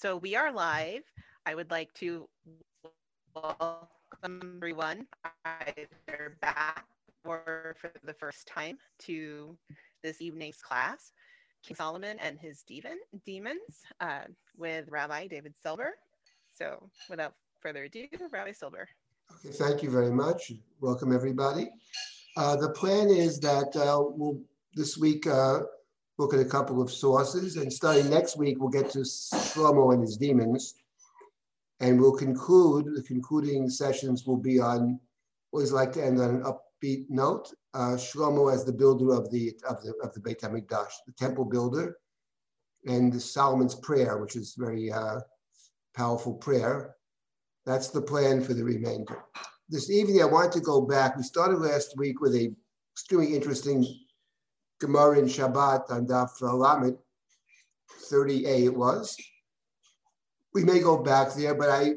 So we are live. I would like to welcome everyone either back or for the first time to this evening's class, King Solomon and his demon, demons uh, with Rabbi David Silber. So without further ado, Rabbi Silber. Okay, thank you very much. Welcome everybody. Uh, the plan is that uh, we'll this week uh, look at a couple of sources. And starting next week, we'll get to Shlomo and his demons. And we'll conclude, the concluding sessions will be on, always like to end on an upbeat note, uh, Shlomo as the builder of the, of the, of the Beit HaMikdash, the temple builder, and the Solomon's prayer, which is very uh, powerful prayer. That's the plan for the remainder. This evening, I want to go back. We started last week with a extremely interesting Gemara in Shabbat on Daf Lamed 30a it was. We may go back there, but I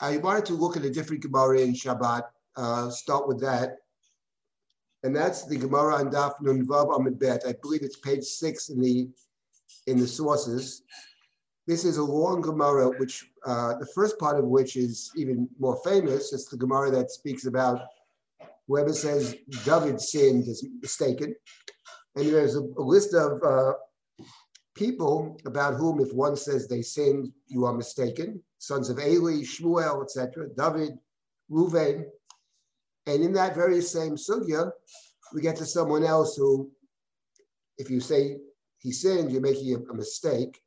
I wanted to look at a different Gemara in Shabbat. Uh, start with that, and that's the Gemara on Daf Nun Vav Amid Bet. I believe it's page six in the in the sources. This is a long Gemara, which uh, the first part of which is even more famous. It's the Gemara that speaks about whoever says David sinned is mistaken. And there's a, a list of uh, people about whom, if one says they sinned, you are mistaken. Sons of Eli, Shmuel, etc., David, Reuven. And in that very same sugya, we get to someone else who, if you say he sinned, you're making a, a mistake.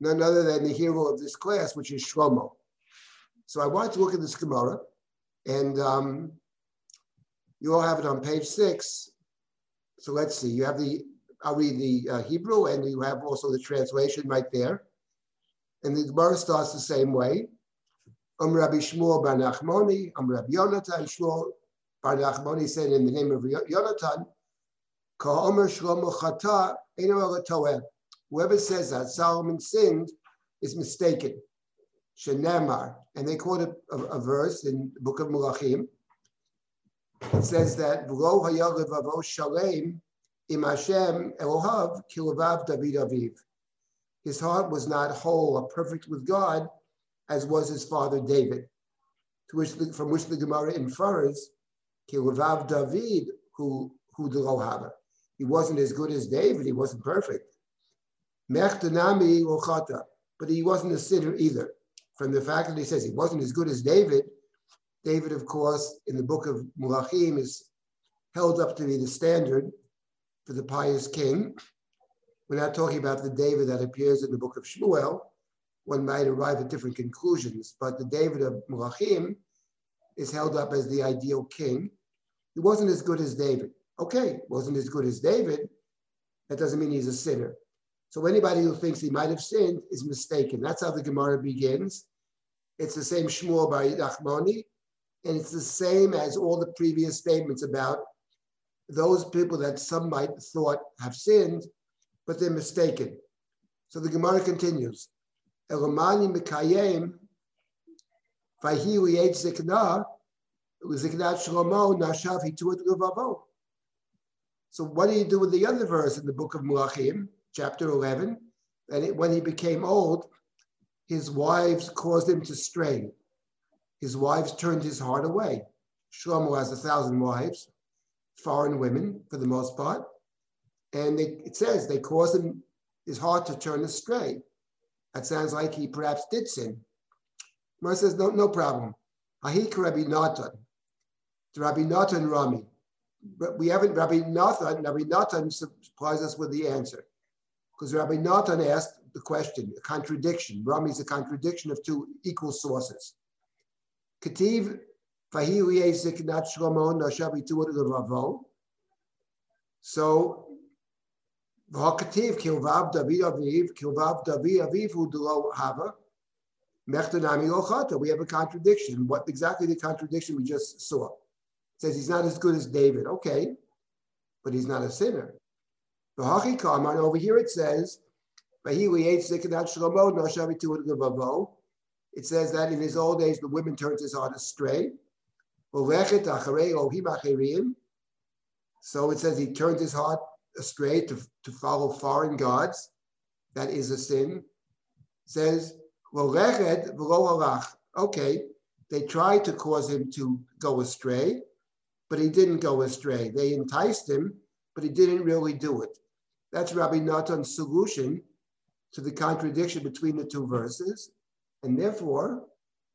None other than the hero of this class, which is Shlomo. So I wanted to look at this Gemara, and um, you all have it on page six. So let's see, you have the, I'll read the uh, Hebrew and you have also the translation right there. And the Gemara starts the same way. Um Rabbi Shmuel Bar Nachmoni, Um Rabbi Yonatan, Shmuel Bar Nachmoni said in the name of Yonatan, Shlomo Chata, Whoever says that Solomon sinned is mistaken. Shenemar, and they quote a, a, a verse in the book of Malachim, it says that V'lo hayalev shalem im Hashem Elohav kiluvav David Aviv. His heart was not whole or perfect with God, as was his father David, to which the, from which the Gemara infers kiluvav David who who the He wasn't as good as David. He wasn't perfect. Mechtanami lochata, but he wasn't a sinner either. From the fact that he says he wasn't as good as David, David, of course, in the book of Melachim is held up to be the standard for the pious king. We're not talking about the David that appears in the book of Shmuel. One might arrive at different conclusions, but the David of Melachim is held up as the ideal king. He wasn't as good as David. Okay, wasn't as good as David. That doesn't mean he's a sinner. So anybody who thinks he might have sinned is mistaken. That's how the Gemara begins. It's the same Shmuel by Nachmani and it's the same as all the previous statements about those people that some might thought have sinned, but they're mistaken. So the Gemara continues. Mikayim. So what do you do with the other verse in the book of Melachim, chapter 11? And when he became old, his wives caused him to stray his wives turned his heart away. Shlomo has a thousand wives, foreign women for the most part. And they, it says they caused him his heart to turn astray. That sounds like he perhaps did sin. Mar says, no, no problem. Ahik Rabbi Natan. Rabbi Natan Rami. But we haven't, Rabbi Natan, Rabbi Natan supplies us with the answer. Because Rabbi Natan asked the question, a contradiction. Rami is a contradiction of two equal sources. Kativ. So V'hakativ Kilvav David Aviv Kilvav David Aviv Udlo Hava Mechtanami Ochata. We have a contradiction. What exactly the contradiction we just saw? It says he's not as good as David. Okay, but he's not a sinner. V'hachi Kaman over here it says Fahilie Ziknat Shlomo Nashabi Ravo it says that in his old age, the women turned his heart astray. So it says he turned his heart astray to, to follow foreign gods. That is a sin. says, Okay, they tried to cause him to go astray, but he didn't go astray. They enticed him, but he didn't really do it. That's Rabbi Natan's solution to the contradiction between the two verses. And therefore,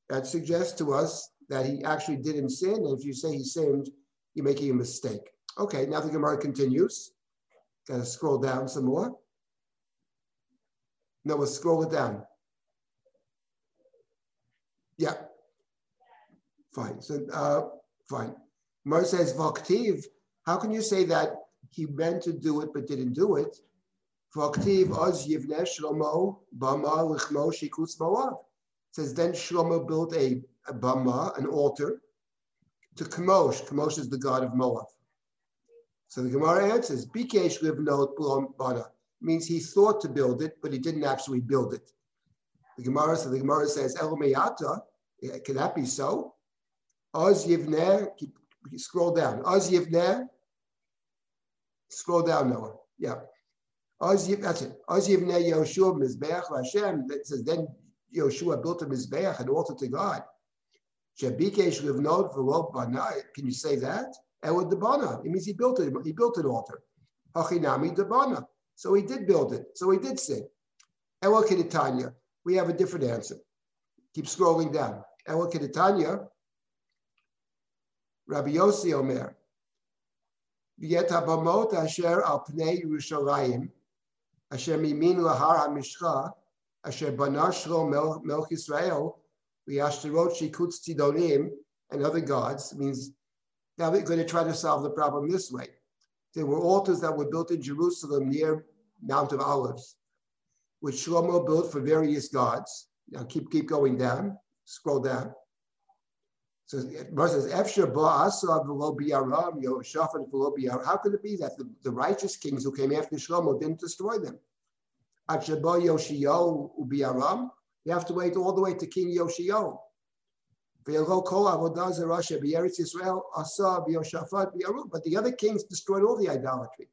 that suggests to us that he actually didn't sin. And if you say he sinned, you're making a mistake. Okay, now the Gemara continues. Got to scroll down some more. No, we'll scroll it down. Yeah. Fine. So, uh, fine. Mar says, Vaktiv, how can you say that he meant to do it but didn't do it? Vaktiv oz yivne shlomo bama lichmo shikutz moav. Says then Shlomo built a, a bama, an altar, to Kamosh. Kamosh is the god of Moab. So the Gemara answers, Bikesh livnot bana means he thought to build it, but he didn't actually build it. The Gemara, so the Gemara says, El can that be so? Oz Yivner, scroll down. Oz Yivner, scroll down, Noah. Yeah. Oz Yiv, that's it. Oz Yivner Yoshua Mizbeach Hashem. That says then Yoshua built a Mizbeach, an altar to God. Shabikesh Livnot V'Lov Bana. Can you say that? Elad Debana. It means he built it. He built an altar. Hachinami Debana. So he did build it. So he did sing. Elad Keditanya. We have a different answer. Keep scrolling down. Elad Keditanya. Rabbi Yossi Omer, V'yet habamot asher al pnei Yerushalayim, asher mimin lahar hamishcha, asher bana shlo melch Yisrael, v'yashterot shikutz tidonim, and other gods, means now we're going to try to solve the problem this way. There were altars that were built in Jerusalem near Mount of Olives, which Shlomo built for various gods. Now keep keep going down, scroll down. So Mar says, Efsher How could it be that the, the righteous kings who came after Shlomo didn't destroy them? You have to wait all the way to King Yoshio. But the other kings destroyed all the idolatry.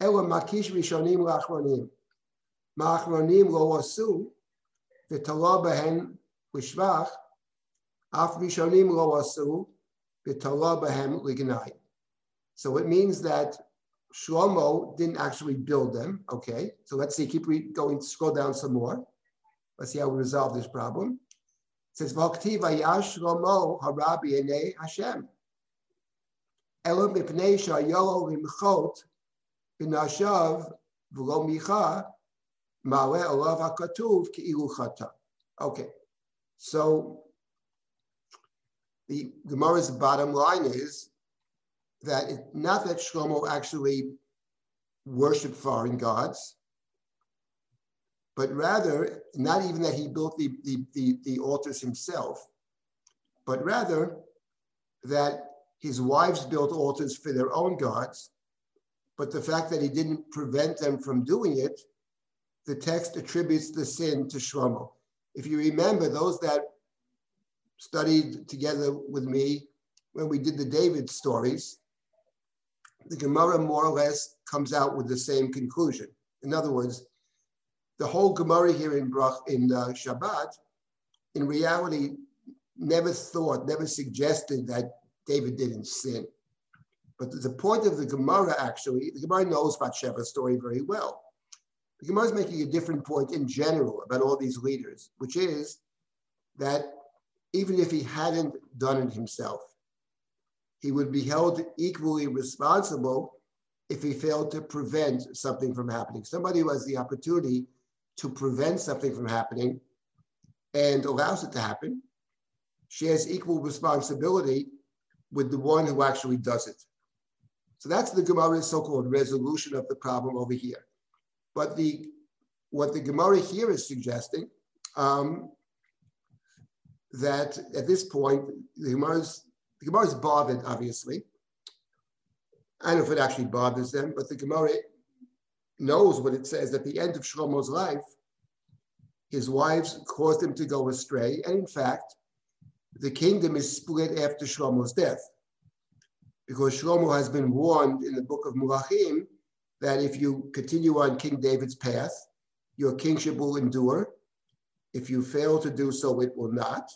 Ela makish rishonim lachronim. Machronim lo asu, v'tala behen so it means that Shlomo didn't actually build them. Okay, so let's see, keep going, scroll down some more. Let's see how we resolve this problem. It says, V'oktiv Shlomo harabi enei Hashem. Elo mipnei shayolo limchot b'nashav v'lo micha ma'ale olav hakatuv ki'ilu chata. Okay, so the Gemara's bottom line is that it, not that Shlomo actually worshipped foreign gods, but rather, not even that he built the, the, the, the altars himself, but rather that his wives built altars for their own gods, but the fact that he didn't prevent them from doing it, the text attributes the sin to Shlomo. If you remember, those that studied together with me when we did the David stories, the Gemara more or less comes out with the same conclusion. In other words, the whole Gemara here in, Brach, in uh, Shabbat, in reality, never thought, never suggested that David didn't sin. But the, point of the Gemara actually, the Gemara knows about Bathsheba's story very well. The Gemara is making a different point in general about all these leaders, which is that even if he hadn't done it himself. He would be held equally responsible if he failed to prevent something from happening. Somebody who has the opportunity to prevent something from happening and allows it to happen shares equal responsibility with the one who actually does it. So that's the Gemara's so-called resolution of the problem over here. But the what the Gemara here is suggesting um, that at this point, the Gemara's, the Gemara is bothered, obviously. I don't know if it actually bothers them, but the Gemara knows what it says at the end of Shlomo's life. His wives caused him to go astray, and in fact, the kingdom is split after Shlomo's death. Because Shlomo has been warned in the book of Melachim that if you continue on King David's path, your kingship will endure, If you fail to do so, it will not.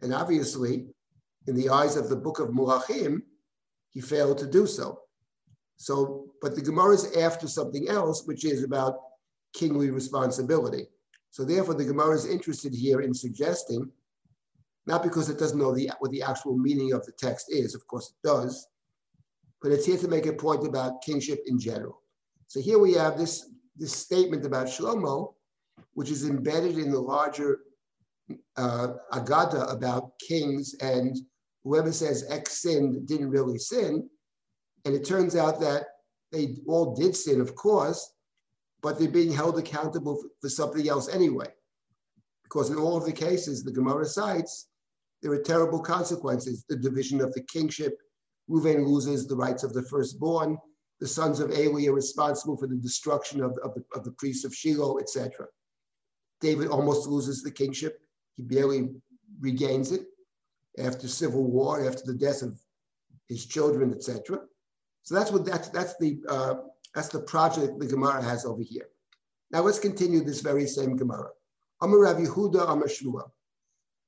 And obviously, in the eyes of the book of Melachim, he failed to do so. So, but the Gemara is after something else, which is about kingly responsibility. So therefore, the Gemara is interested here in suggesting, not because it doesn't know the, what the actual meaning of the text is, of course it does, but it's here to make a point about kingship in general. So here we have this, this statement about Shlomo, which is embedded in the larger uh, Agada about kings and whoever says X sinned didn't really sin. And it turns out that they all did sin, of course, but they're being held accountable for, for something else anyway. Because in all of the cases, the Gemara cites, there are terrible consequences. The division of the kingship, Reuven loses the rights of the firstborn, the sons of Eli are responsible for the destruction of, of, the, of the priests of Shiloh, etc. David almost loses the kingship. He barely regains it after civil war, after the death of his children, etc. So that's what that's that's the uh, that's the project the Gemara has over here. Now let's continue this very same Gemara. Amar Rav Yehuda Amar Shmuel.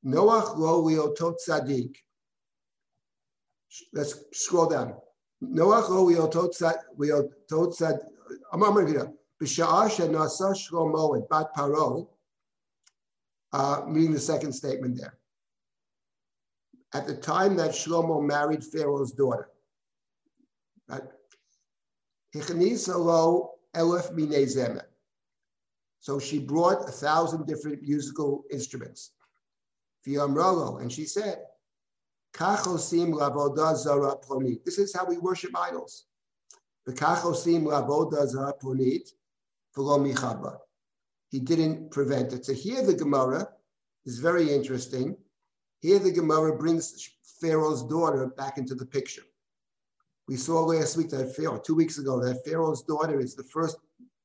Noach lo liotot tzadik. Let's scroll down. Noach lo liotot tzadik. Amar Rav. B'sha'ah shenasa Shlomo et bat paro. Uh, meaning the second statement there. At the time that Shlomo married Pharaoh's daughter, right? So she brought a thousand different musical instruments. And she said, This is how we worship idols. He didn't prevent it. So here the Gemara is very interesting. Here the Gemara brings Pharaoh's daughter back into the picture. We saw last week that Pharaoh, two weeks ago, that Pharaoh's daughter is the first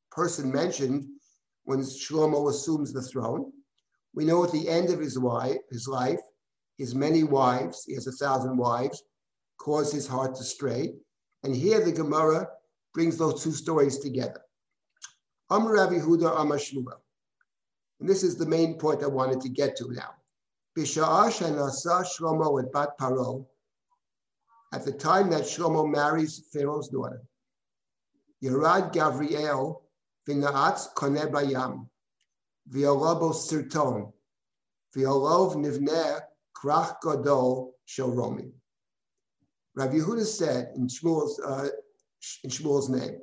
person mentioned when Shlomo assumes the throne. We know at the end of his, wife, his life, his many wives, he has a thousand wives, cause his heart to stray. And here the Gemara brings those two stories together. Amar Rabbi Huda Amar. And this is the main point I wanted to get to now. Shlomo at Bat Paro, at the time that Shlomo marries Pharaoh's daughter. Yerad Gavriel v'naatz koneh bayam, v'yolobo sirton, v'yolov nivneh krach gadol shel. Rabbi Yehuda said in Shmuel's, uh, in Shmuel's name,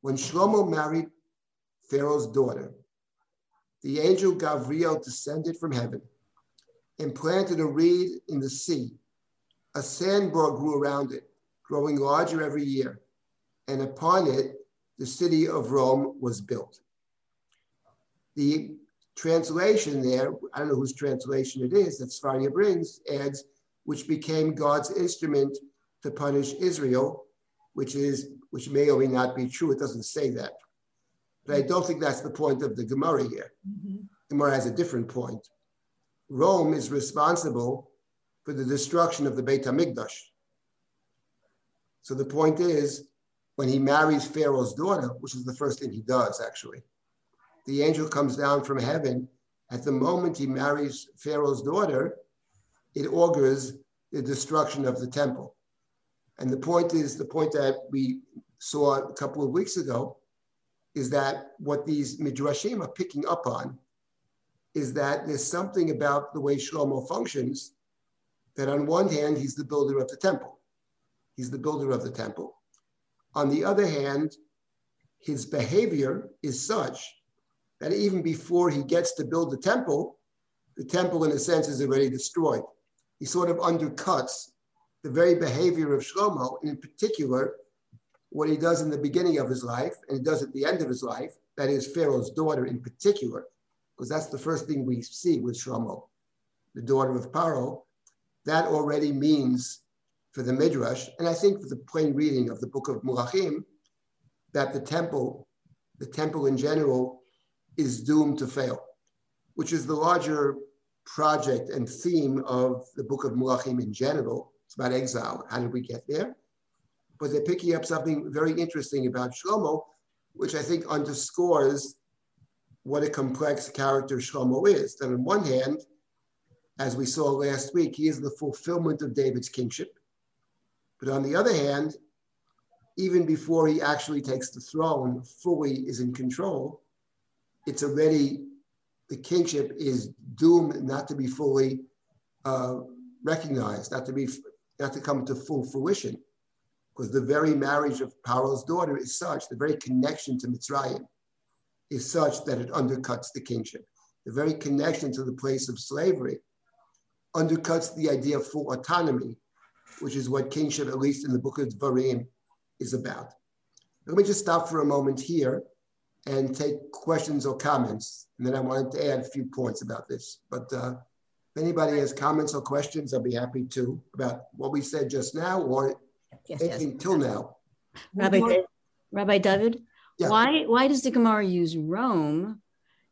when Shlomo married Pharaoh's daughter, the angel Gavriel descended from heaven and planted a reed in the sea a sandbar grew around it, growing larger every year, and upon it, the city of Rome was built. The translation there, I don't know whose translation it is, that Sefaria brings, adds, which became God's instrument to punish Israel, which is which may or may not be true. It doesn't say that. But I don't think that's the point of the Gemara here. Mm-hmm. Gemara has a different point. Rome is responsible for the destruction of the Beit HaMikdash. So the point is, when he marries Pharaoh's daughter, which is the first thing he does actually, the angel comes down from heaven. At the moment he marries Pharaoh's daughter, it augurs the destruction of the temple. And the point is, the point that we saw a couple of weeks ago is that what these midrashim are picking up on is that there's something about the way Shlomo functions that on one hand, he's the builder of the temple. He's the builder of the temple. On the other hand, his behavior is such that even before he gets to build the temple, the temple, in a sense, is already destroyed. He sort of undercuts the very behavior of Shlomo, and in particular, what he does in the beginning of his life and he does at the end of his life, that is Pharaoh's daughter in particular, because that's the first thing we see with Shlomo, the daughter of Paro, that already means for the Midrash, and I think for the plain reading of the book of Melachim, that the temple, the temple in general, is doomed to fail, which is the larger project and theme of the book of Melachim in general. It's about exile. How did we get there? But they're picking up something very interesting about Shlomo, which I think underscores what a complex character Shlomo is. That on one hand, as we saw last week, he is the fulfillment of David's kingship. But on the other hand, even before he actually takes the throne, fully is in control, it's already, the kingship is doomed not to be fully uh, recognized, not to be, not to come to full fruition. Because the very marriage of Paro's daughter is such, the very connection to Mitzrayim is such that it undercuts the kingship. The very connection to the place of slavery undercuts the idea of full autonomy, which is what kingship, at least in the book of Dvarim, is about. Let me just stop for a moment here and take questions or comments. And then I wanted to add a few points about this. But uh, if anybody has comments or questions, I'll be happy to about what we said just now or yes, anything yes. till now. Rabbi, Rabbi David, yeah. why why does the Gemara use Rome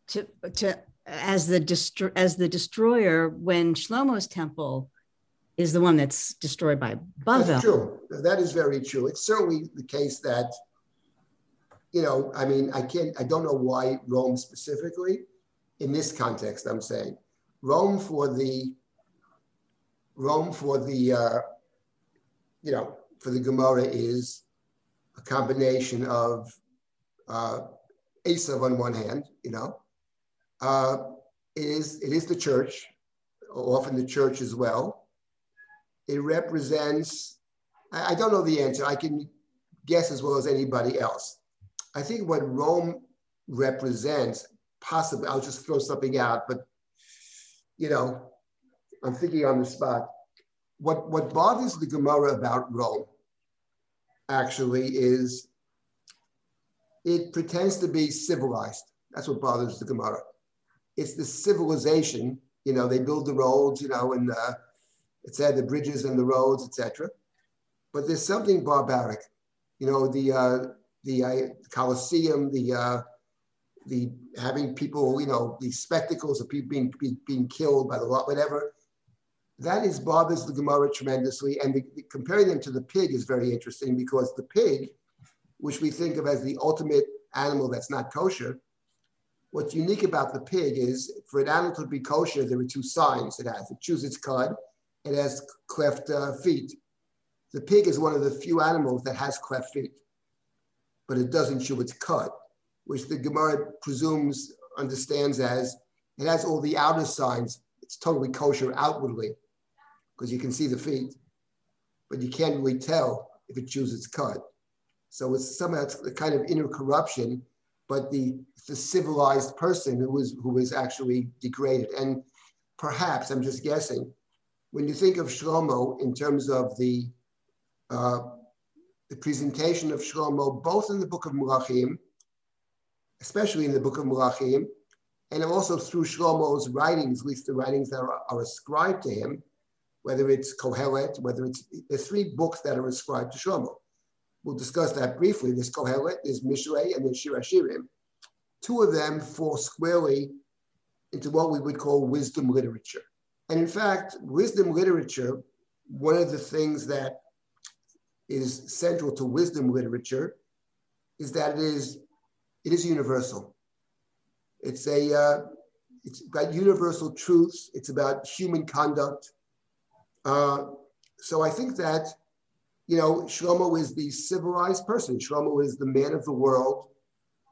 to to as the destro- as the destroyer when Shlomo's temple is the one that's destroyed by Bavel. That's true. That is very true. It's certainly the case that, you know, I mean, I can't, I don't know why Rome specifically, in this context, I'm saying, Rome for the, Rome for the, uh, you know, for the Gemara is a combination of uh, Esav on one hand, you know, uh, it is it is the church, often the church as well. It represents. I, I don't know the answer. I can guess as well as anybody else. I think what Rome represents, possibly, I'll just throw something out, but you know, I'm thinking on the spot. What what bothers the Gemara about Rome actually is it pretends to be civilized. That's what bothers the Gemara it's the civilization. You know, they build the roads, you know, and uh, it said the bridges and the roads, etc. But there's something barbaric. You know, the uh, the uh, Colosseum, the uh, the having people, you know, the spectacles of people being being, being killed by the law, whatever. That is bothers the Gemara tremendously, and the, the, comparing them to the pig is very interesting because the pig, which we think of as the ultimate animal that's not kosher, What's unique about the pig is for an animal to be kosher, there are two signs it has. It chews its cud, it has cleft uh, feet. The pig is one of the few animals that has cleft feet, but it doesn't chew its cud, which the Gemara presumes, understands as it has all the outer signs. It's totally kosher outwardly because you can see the feet, but you can't really tell if it chews its cud. So it's somehow a kind of inner corruption but the, the civilized person who was, who was actually degraded. And perhaps, I'm just guessing, when you think of Shlomo in terms of the, uh, the presentation of Shlomo, both in the book of Melachim, especially in the book of Melachim, and also through Shlomo's writings, at least the writings that are, are ascribed to him, whether it's Kohelet, whether it's the three books that are ascribed to Shlomo. We'll discuss that briefly. There's Kohelet, there's Mishlei, and there's Shir Hashirim. Two of them fall squarely into what we would call wisdom literature. And in fact, wisdom literature, one of the things that is central to wisdom literature is that it is, it is universal. It's a, uh, it's about universal truths. It's about human conduct. Uh, so I think that you know, Shlomo is the civilized person. Shlomo is the man of the world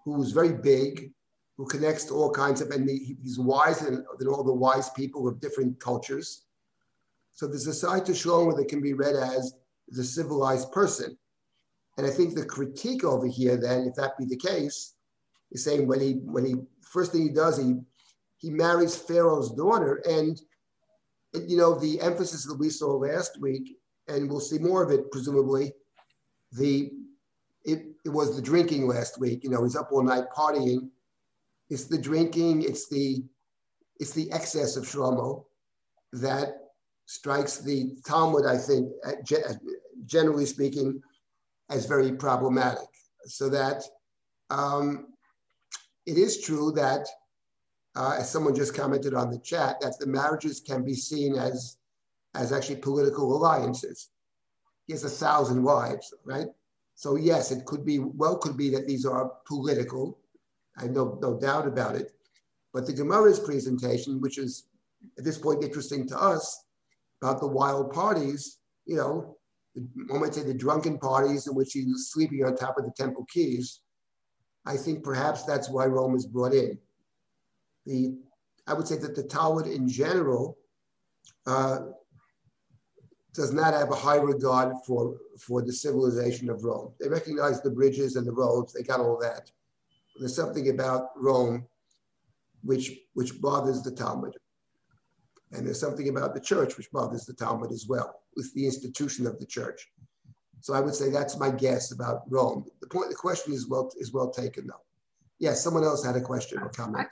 who's very big, who connects to all kinds of, and he's wiser than, than all the wise people of different cultures. So there's a side to Shlomo that can be read as the civilized person. And I think the critique over here, then, if that be the case, is saying when he when he first thing he does, he he marries Pharaoh's daughter, and you know the emphasis that we saw last week and we'll see more of it presumably. The it, it was the drinking last week. You know, he's up all night partying. It's the drinking. It's the it's the excess of Shlomo that strikes the Talmud. I think, generally speaking, as very problematic. So that um, it is true that, uh, as someone just commented on the chat, that the marriages can be seen as as actually political alliances. He has a thousand wives, right? So yes, it could be, well, could be that these are political I have no, no doubt about it. But the Gemara's presentation, which is at this point interesting to us, about the wild parties, you know, one might say the drunken parties in which he was sleeping on top of the temple keys. I think perhaps that's why Rome is brought in. The, I would say that the Talmud in general uh, does not have a high regard for, for the civilization of Rome. They recognize the bridges and the roads, they got all that. There's something about Rome which, which bothers the Talmud. And there's something about the church which bothers the Talmud as well, with the institution of the church. So I would say that's my guess about Rome. The point, the question is well is well taken though. Yes, someone else had a question or comment.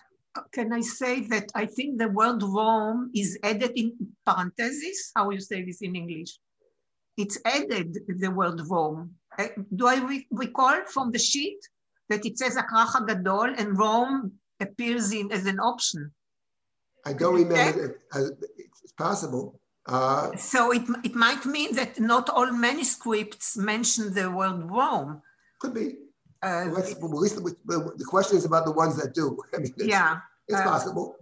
Can I say that I think the word Rome is added in parentheses? How you say this in English? It's added the word Rome. Uh, do I re recall from the sheet that it says Akrach Gadol and Rome appears in as an option? I don't remember. It, it's possible. Uh, so it, it might mean that not all manuscripts mention the word Rome. Could be. Uh, well, at least the, the, question is about the ones that do. I mean, it's, yeah, it's uh, possible,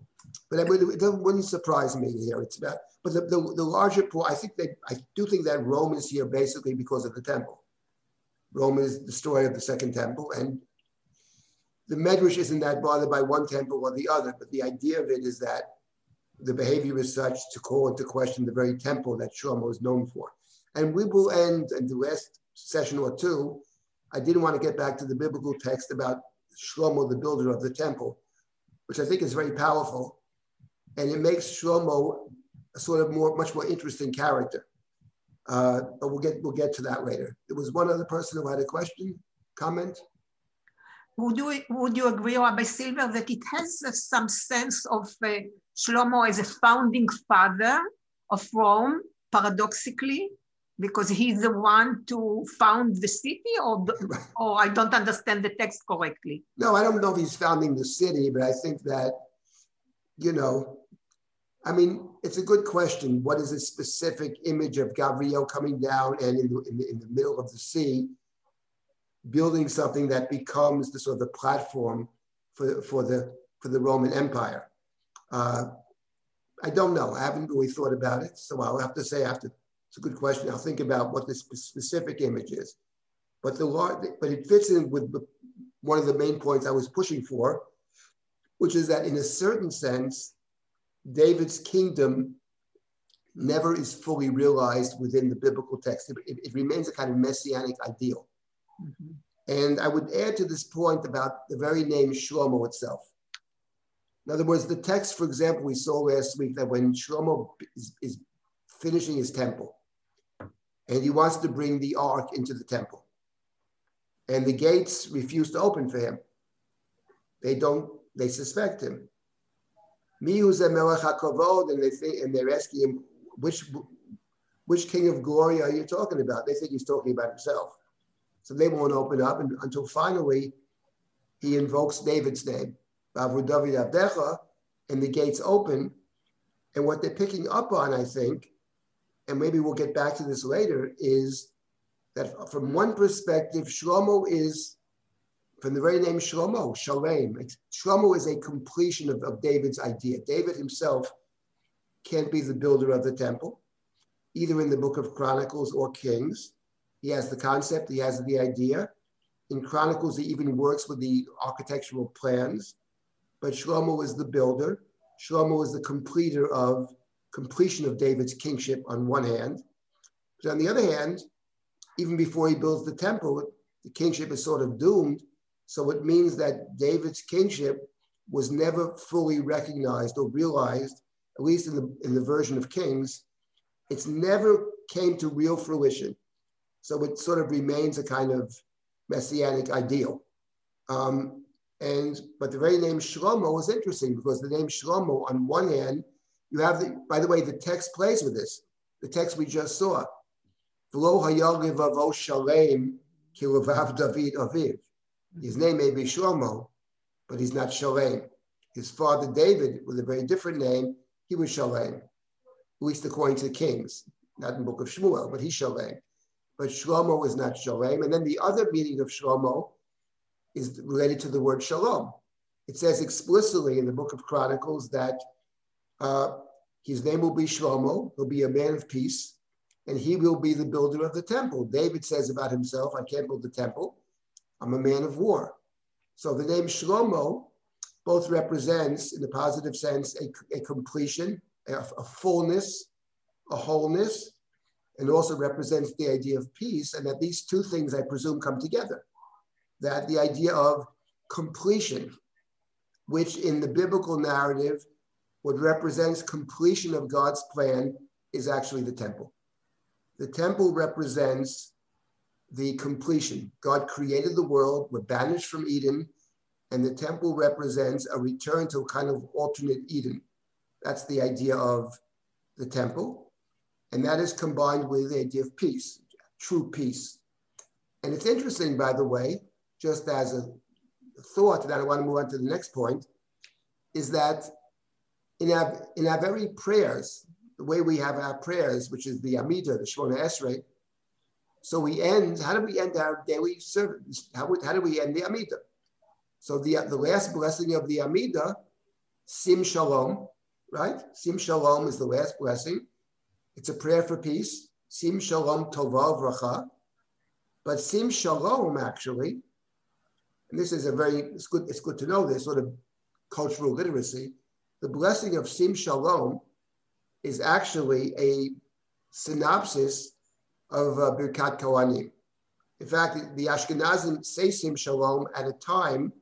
but it, would, it wouldn't surprise me here. It's about, but the, the, the larger point, I think that I do think that Rome is here basically because of the temple. Rome is the story of the second temple, and the Medrash isn't that bothered by one temple or the other, but the idea of it is that the behavior is such to call into question the very temple that Shlomo is known for. And we will end in the last session or two. I didn't want to get back to the biblical text about Shlomo, the builder of the temple, which I think is very powerful. And it makes Shlomo a sort of more, much more interesting character. Uh, but we'll get, we'll get to that later. There was one other person who had a question, comment? Would you, would you agree, Rabbi Silber, that it has some sense of uh, Shlomo as a founding father of Rome, paradoxically, because he's the one to found the city, or, the, or I don't understand the text correctly? No, I don't know if he's founding the city, but I think that, you know, I mean, it's a good question. What is a specific image of Gabriel coming down and in the, in the, in the middle of the sea? building something that becomes the sort of the platform for, for, the, for the Roman Empire? Uh, I don't know. I haven't really thought about it. So I'll have to say after, it's a good question. I'll think about what the specific image is. But, the, large, but it fits in with the, one of the main points I was pushing for, which is that in a certain sense, David's kingdom never is fully realized within the biblical text. It, it, it remains a kind of messianic ideal. Mm-hmm. And I would add to this point about the very name Shlomo itself. In other words, the text, for example, we saw last week that when Shlomo is, is finishing his temple and he wants to bring the ark into the temple, and the gates refuse to open for him, they don't, they suspect him. And they think, and they're asking him, which, which king of glory are you talking about? They think he's talking about himself. So they won't open up until finally he invokes David's name, and the gates open. And what they're picking up on, I think, and maybe we'll get back to this later, is that from one perspective, Shlomo is, from the very name Shlomo, Shalem, Shlomo is a completion of, of David's idea. David himself can't be the builder of the temple, either in the book of Chronicles or Kings. He has the concept, he has the idea. In Chronicles, he even works with the architectural plans. But Shlomo is the builder. Shlomo is the completer of completion of David's kingship on one hand. But on the other hand, even before he builds the temple, the kingship is sort of doomed. So it means that David's kingship was never fully recognized or realized, at least in the, in the version of Kings. It's never came to real fruition. So it sort of remains a kind of messianic ideal. Um, and but the very name Shlomo is interesting because the name Shlomo, on one hand, you have the, by the way, the text plays with this. The text we just saw. His name may be Shlomo, but he's not Shalem. His father David, with a very different name, he was Shalem, at least according to the kings, not in the book of Shmuel, but he's Shalem but Shlomo is not Shalem. And then the other meaning of Shlomo is related to the word Shalom. it says explicitly in the book of Chronicles that uh, his name will be Shlomo, he'll be a man of peace, and he will be the builder of the temple. David says about himself, I can't build the temple, I'm a man of war. So the name Shlomo both represents, in a positive sense, a, a completion, a, a fullness, a wholeness, and also represents the idea of peace, and that these two things, I presume, come together. That the idea of completion, which in the biblical narrative what represents completion of God's plan, is actually the temple. The temple represents the completion. God created the world, we're banished from Eden, and the temple represents a return to a kind of alternate Eden. That's the idea of the temple. And that is combined with the idea of peace, true peace. And it's interesting, by the way, just as a thought, and I want to move on to the next point, is that in our, in our very prayers, the way we have our prayers, which is the Amida, the Shemona Esrei, so we end, how do we end our daily service? How, how do we end the Amida? So the, the last blessing of the Amida, Sim Shalom, right? Sim Shalom is the last blessing. It's a prayer for peace. Sim Shalom Tova Vracha. But Sim Shalom, actually, and this is a very, it's good, it's good to know this sort of cultural literacy. The blessing of Sim Shalom is actually a synopsis of uh, Birkat Kohanim. In fact, the Ashkenazim say Sim Shalom at a time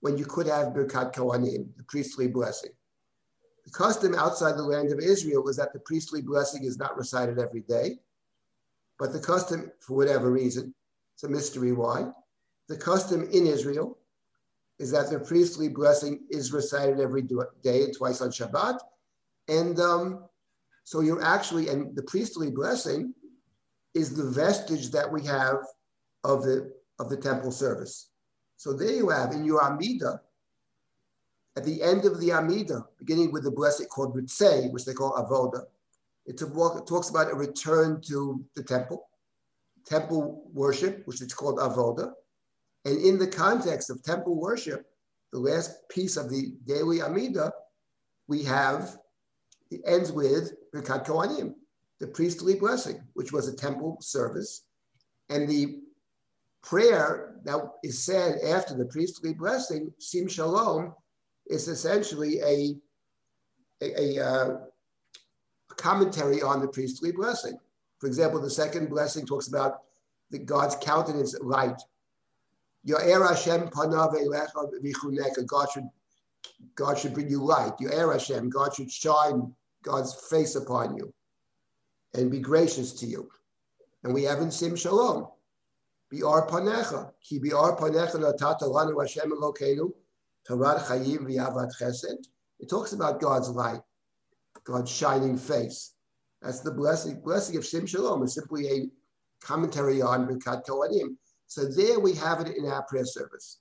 when you could have Birkat Kohanim, the priestly blessing. The custom outside the land of Israel was that the priestly blessing is not recited every day, but the custom, for whatever reason, it's a mystery why, the custom in Israel is that the priestly blessing is recited every day twice on Shabbat. And um, so you're actually, and the priestly blessing is the vestige that we have of the, of the temple service. So there you have in your Amida, at the end of the Amida, beginning with the blessing called Ritzei, which they call Avoda, it, talks about a return to the temple, temple worship, which is called Avoda. And in the context of temple worship, the last piece of the daily Amida, we have, it ends with Birkat Kohanim, the priestly blessing, which was a temple service. And the prayer that is said after the priestly blessing, Sim Shalom, is essentially a, a, a, uh, commentary on the priestly blessing. For example, the second blessing talks about the God's countenance light. Yo'er Hashem panav elecha God should, God should bring you light. Yo'er Hashem, God should shine God's face upon you and be gracious to you. And we have in Sim Shalom, Bi'ar panecha. Ki bi'ar panecha natata lanu Hashem Elokeinu Torah chayim v'yavat chesed. It talks about God's light, God's shining face. That's the blessing. Blessing of Sim Shalom is simply a commentary on Birkat Kohanim. So there we have it in our prayer service.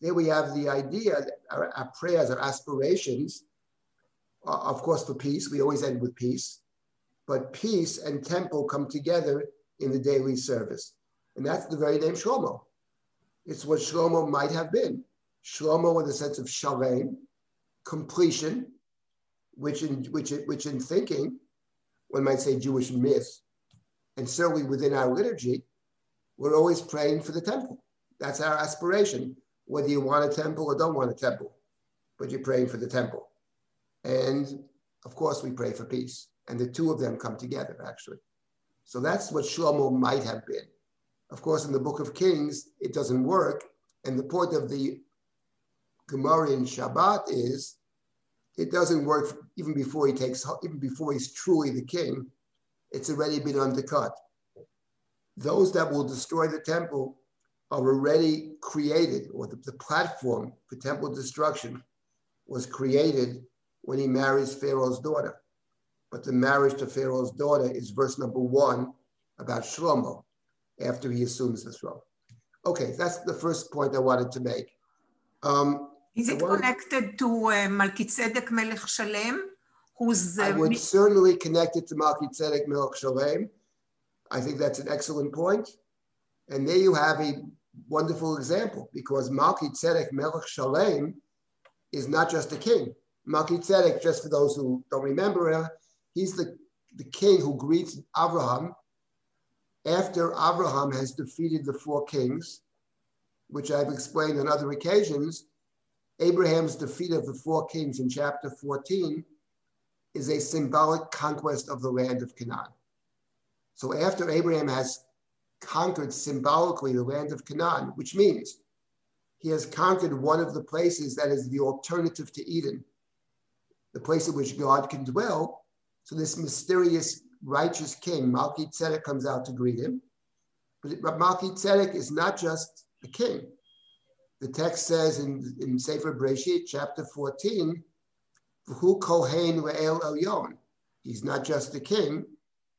There we have the idea that our, our prayers, our aspirations, are, of course, for peace. We always end with peace. But peace and temple come together in the daily service. And that's the very name Shlomo. It's what Shlomo might have been. Shlomo with a sense of shalem, completion, which in, which, which in thinking, one might say Jewish myth, and certainly within our liturgy, we're always praying for the temple. That's our aspiration, whether you want a temple or don't want a temple, but you're praying for the temple. And of course, we pray for peace. And the two of them come together, actually. So that's what Shlomo might have been. Of course, in the book of Kings, it doesn't work. And the point of the Gemara in Shabbat is it doesn't work even before he takes, even before he's truly the king. It's already been undercut. Those that will destroy the temple are already created, or the, the platform for temple destruction was created when he marries Pharaoh's daughter. But the marriage to Pharaoh's daughter is verse number one about Shlomo after he assumes the throne. Okay, that's the first point I wanted to make. Um, Is it connected to uh, Melchizedek Melech Shalem? Who's uh, I would certainly connect it to Melchizedek Melech Shalem. I think that's an excellent point. And there you have a wonderful example because Melchizedek Melech Shalem is not just a king. Melchizedek, just for those who don't remember, he's the, the king who greets Abraham after Abraham has defeated the four kings, which I've explained on other occasions. Abraham's defeat of the four kings in chapter 14 is a symbolic conquest of the land of Canaan. So after Abraham has conquered symbolically the land of Canaan, which means he has conquered one of the places that is the alternative to Eden, the place in which God can dwell. So this mysterious righteous king, Melchizedek, comes out to greet him. But Melchizedek is not just a king. The text says in, in Sefer Breshit, chapter 14, Hu Kohen Re'el Elyon. He's not just a king,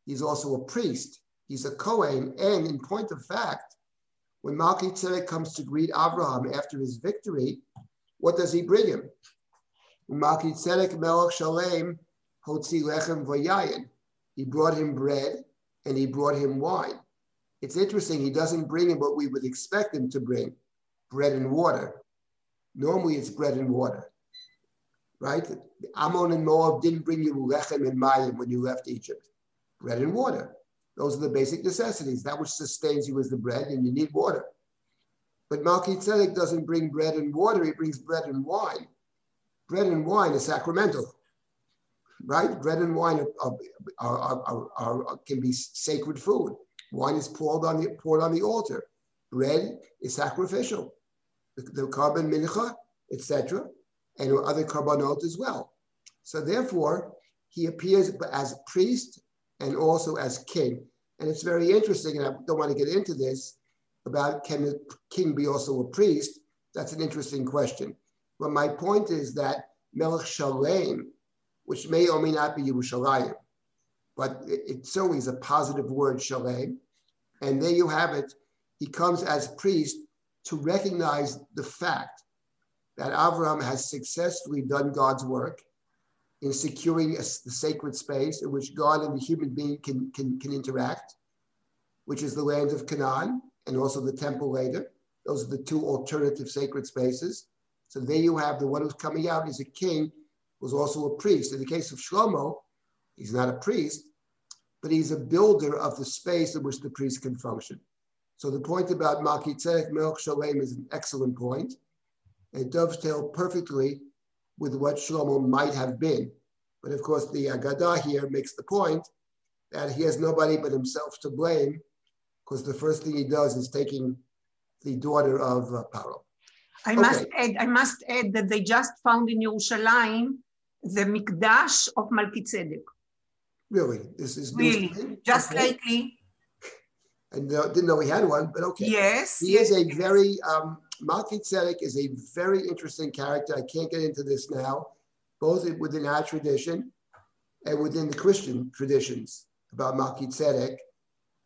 he's also a priest. He's a Kohen. And in point of fact, when Melchizedek comes to greet Abraham after his victory, what does he bring him? Melchizedek Melech Shalem Hotzi Lechem Vayayin. He brought him bread and he brought him wine. It's interesting, he doesn't bring him what we would expect him to bring bread and water. Normally it's bread and water, right? Ammon and Moab didn't bring you lechem and mayim when you left Egypt, bread and water. Those are the basic necessities. That which sustains you is the bread, and you need water. But Melchizedek doesn't bring bread and water, he brings bread and wine. Bread and wine is sacramental, right? Bread and wine are, are, are, can be sacred food. Wine is poured on the, poured on the altar. Bread is sacrificial. The, the korban mincha, etc., and other korbanot as well. So therefore, he appears as a priest and also as king. And it's very interesting, and I don't want to get into this about can the king be also a priest? That's an interesting question. But my point is that Melech Shalem, which may or may not be Yerushalayim, but it certainly is a positive word, Shalem. And there you have it. He comes as priest to recognize the fact that Avram has successfully done God's work in securing a, the sacred space in which God and the human being can, can, can interact, which is the land of Canaan and also the temple later. Those are the two alternative sacred spaces. So there you have the one who's coming out is a king, was also a priest. In the case of Shlomo, he's not a priest, but he's a builder of the space in which the priest can function. So the point about Melchizedek Melch Shalem is an excellent point. It dovetails perfectly with what Shlomo might have been. But of course, the Agadah here makes the point that he has nobody but himself to blame, because the first thing he does is taking the daughter of uh, Paro. I okay. must add. I must add that they just found in Yerushalayim the Mikdash of Malkitzedek. Really, this is really just okay. lately. I didn't know he had one, but okay. Yes. He yes, is a yes. very um, Melchizedek is a very interesting character. I can't get into this now, both within our tradition and within the Christian traditions about Melchizedek.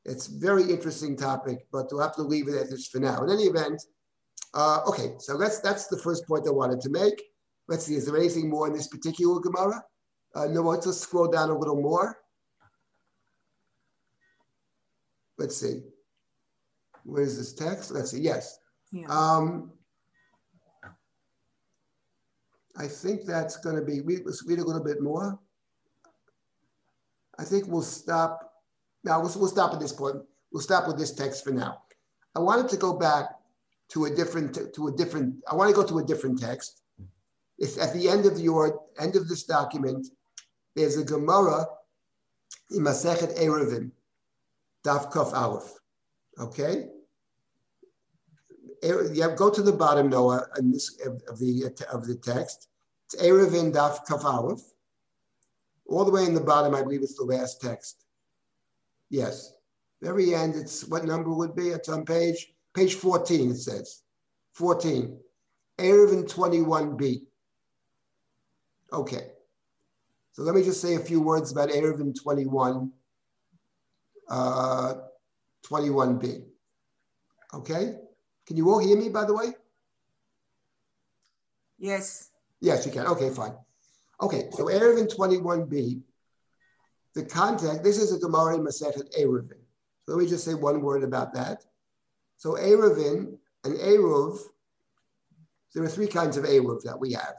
It's a very interesting topic, but we'll have to leave it at this for now. In any event, uh, okay, so that's that's the first point I wanted to make. Let's see, is there anything more in this particular Gemara? Uh, no, let's just scroll down a little more. Let's see. Where is this text? Let's see. Yes. Yeah. Um, I think that's going to be, let's read a little bit more. I think we'll stop. Now, we'll, we'll stop at this point. We'll stop with this text for now. I wanted to go back to a different, to a different, I want to go to a different text. It's at the end of your, end of this document, there's a Gemara in Masechet Eruvin, Daf Kaf Aleph. Okay? Yeah, go to the bottom, Noah, this, of, the, of the text. It's Eruvin Daf Kaf All the way in the bottom, I believe it's the last text. Yes. Very end, it's what number would be? It's on page, page 14, it says. 14. Eruvin 21b. Okay. So let me just say a few words about Eruvin 21, uh, 21b. Okay? Can you all hear me, by the way? Yes. Yes, you can. Okay, fine. Okay, so Eruvin 21b, the context, this is a Gemara Masechet Eruvin. So let me just say one word about that. So Eruvin, and Eruv, there are three kinds of Eruv that we have.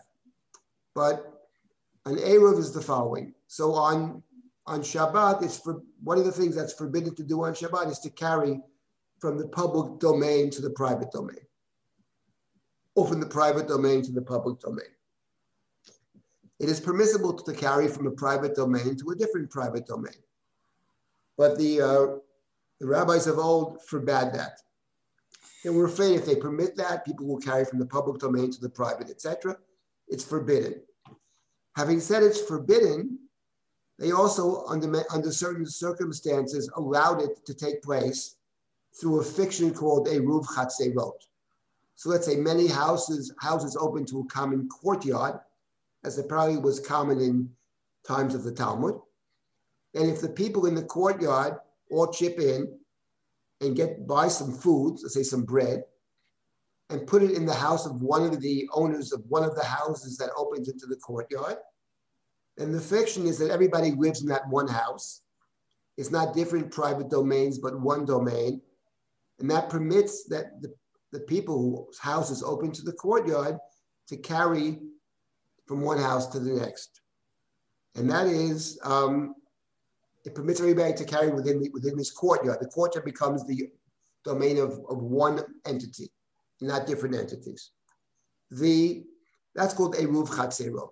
but an Eruv is the following. So on, on Shabbat, it's for one of the things that's forbidden to do on Shabbat is to carry from the public domain to the private domain, or from the private domain to the public domain. It is permissible to carry from a private domain to a different private domain. But the, uh, the rabbis of old forbade that. They were afraid if they permit that, people will carry from the public domain to the private, etc. It's forbidden. Having said it's forbidden, they also, under, under certain circumstances, allowed it to take place through a fiction called Eruv Chatzerot. So let's say many houses, houses open to a common courtyard, as it probably was common in times of the Talmud. And if the people in the courtyard all chip in and get buy some food, let's say some bread, and put it in the house of one of the owners of one of the houses that opens into the courtyard. And the fiction is that everybody lives in that one house. It's not different private domains, but one domain. And that permits that the, the people whose house is open to the courtyard to carry from one house to the next. And that is um, it permits everybody to carry within, the, within this courtyard. The courtyard becomes the domain of, of one entity, not different entities. The, that's called Eruv Chatzerot.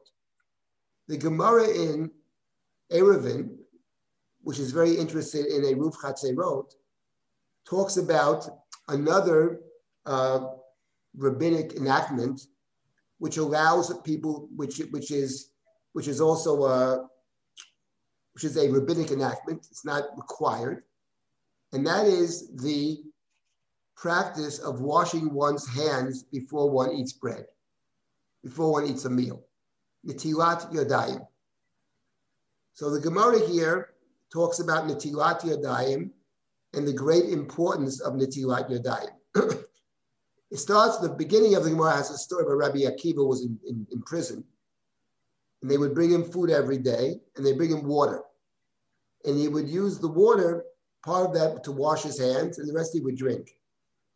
The Gemara in Eruvin, which is very interested in Eruv Chatzerot, talks about another uh, rabbinic enactment which allows people, which, which, is, which is also a, which is a rabbinic enactment, it's not required, and that is the practice of washing one's hands before one eats bread, before one eats a meal. Netilat Yadayim. So the Gemara here talks about Netilat Yadayim and the great importance of Netilat Yadayim. it starts, the beginning of the Gemara has a story about Rabbi Akiva was in, in, in prison and they would bring him food every day, and they bring him water. And he would use the water, part of that to wash his hands, and the rest he would drink.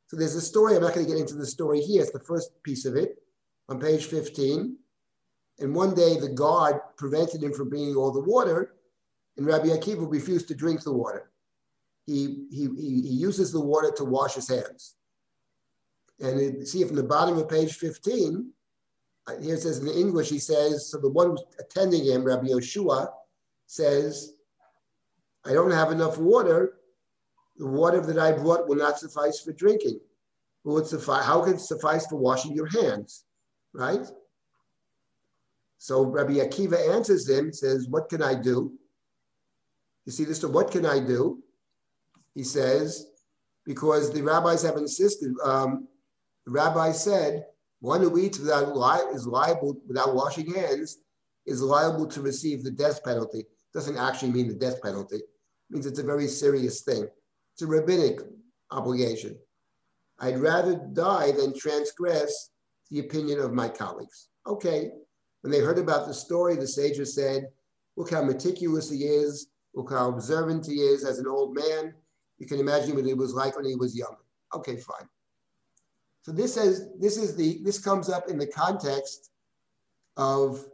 So there's a story, I'm not going to get into the story here, it's the first piece of it on page 15. And one day the guard prevented him from bringing all the water, and Rabbi Akiva refused to drink the water. He, he, he, uses the water to wash his hands. And it, see from the bottom of page 15, uh, here it says in English, he says, so the one attending him, Rabbi Yoshua, says, I don't have enough water. The water that I brought will not suffice for drinking. Will it suffice? How can it suffice for washing your hands? Right? So Rabbi Akiva answers him, says, What can I do? You see this, so what can I do? He says, because the rabbis have insisted, um, the rabbi said, one who eats without li- is liable without washing hands is liable to receive the death penalty. Doesn't actually mean the death penalty. It means it's a very serious thing. It's a rabbinic obligation. I'd rather die than transgress the opinion of my colleagues. Okay. When they heard about the story, the sages said, look how meticulous he is, look how observant he is as an old man. You can imagine what it was like when he was young. Okay, fine. So this says this is the this comes up in the context of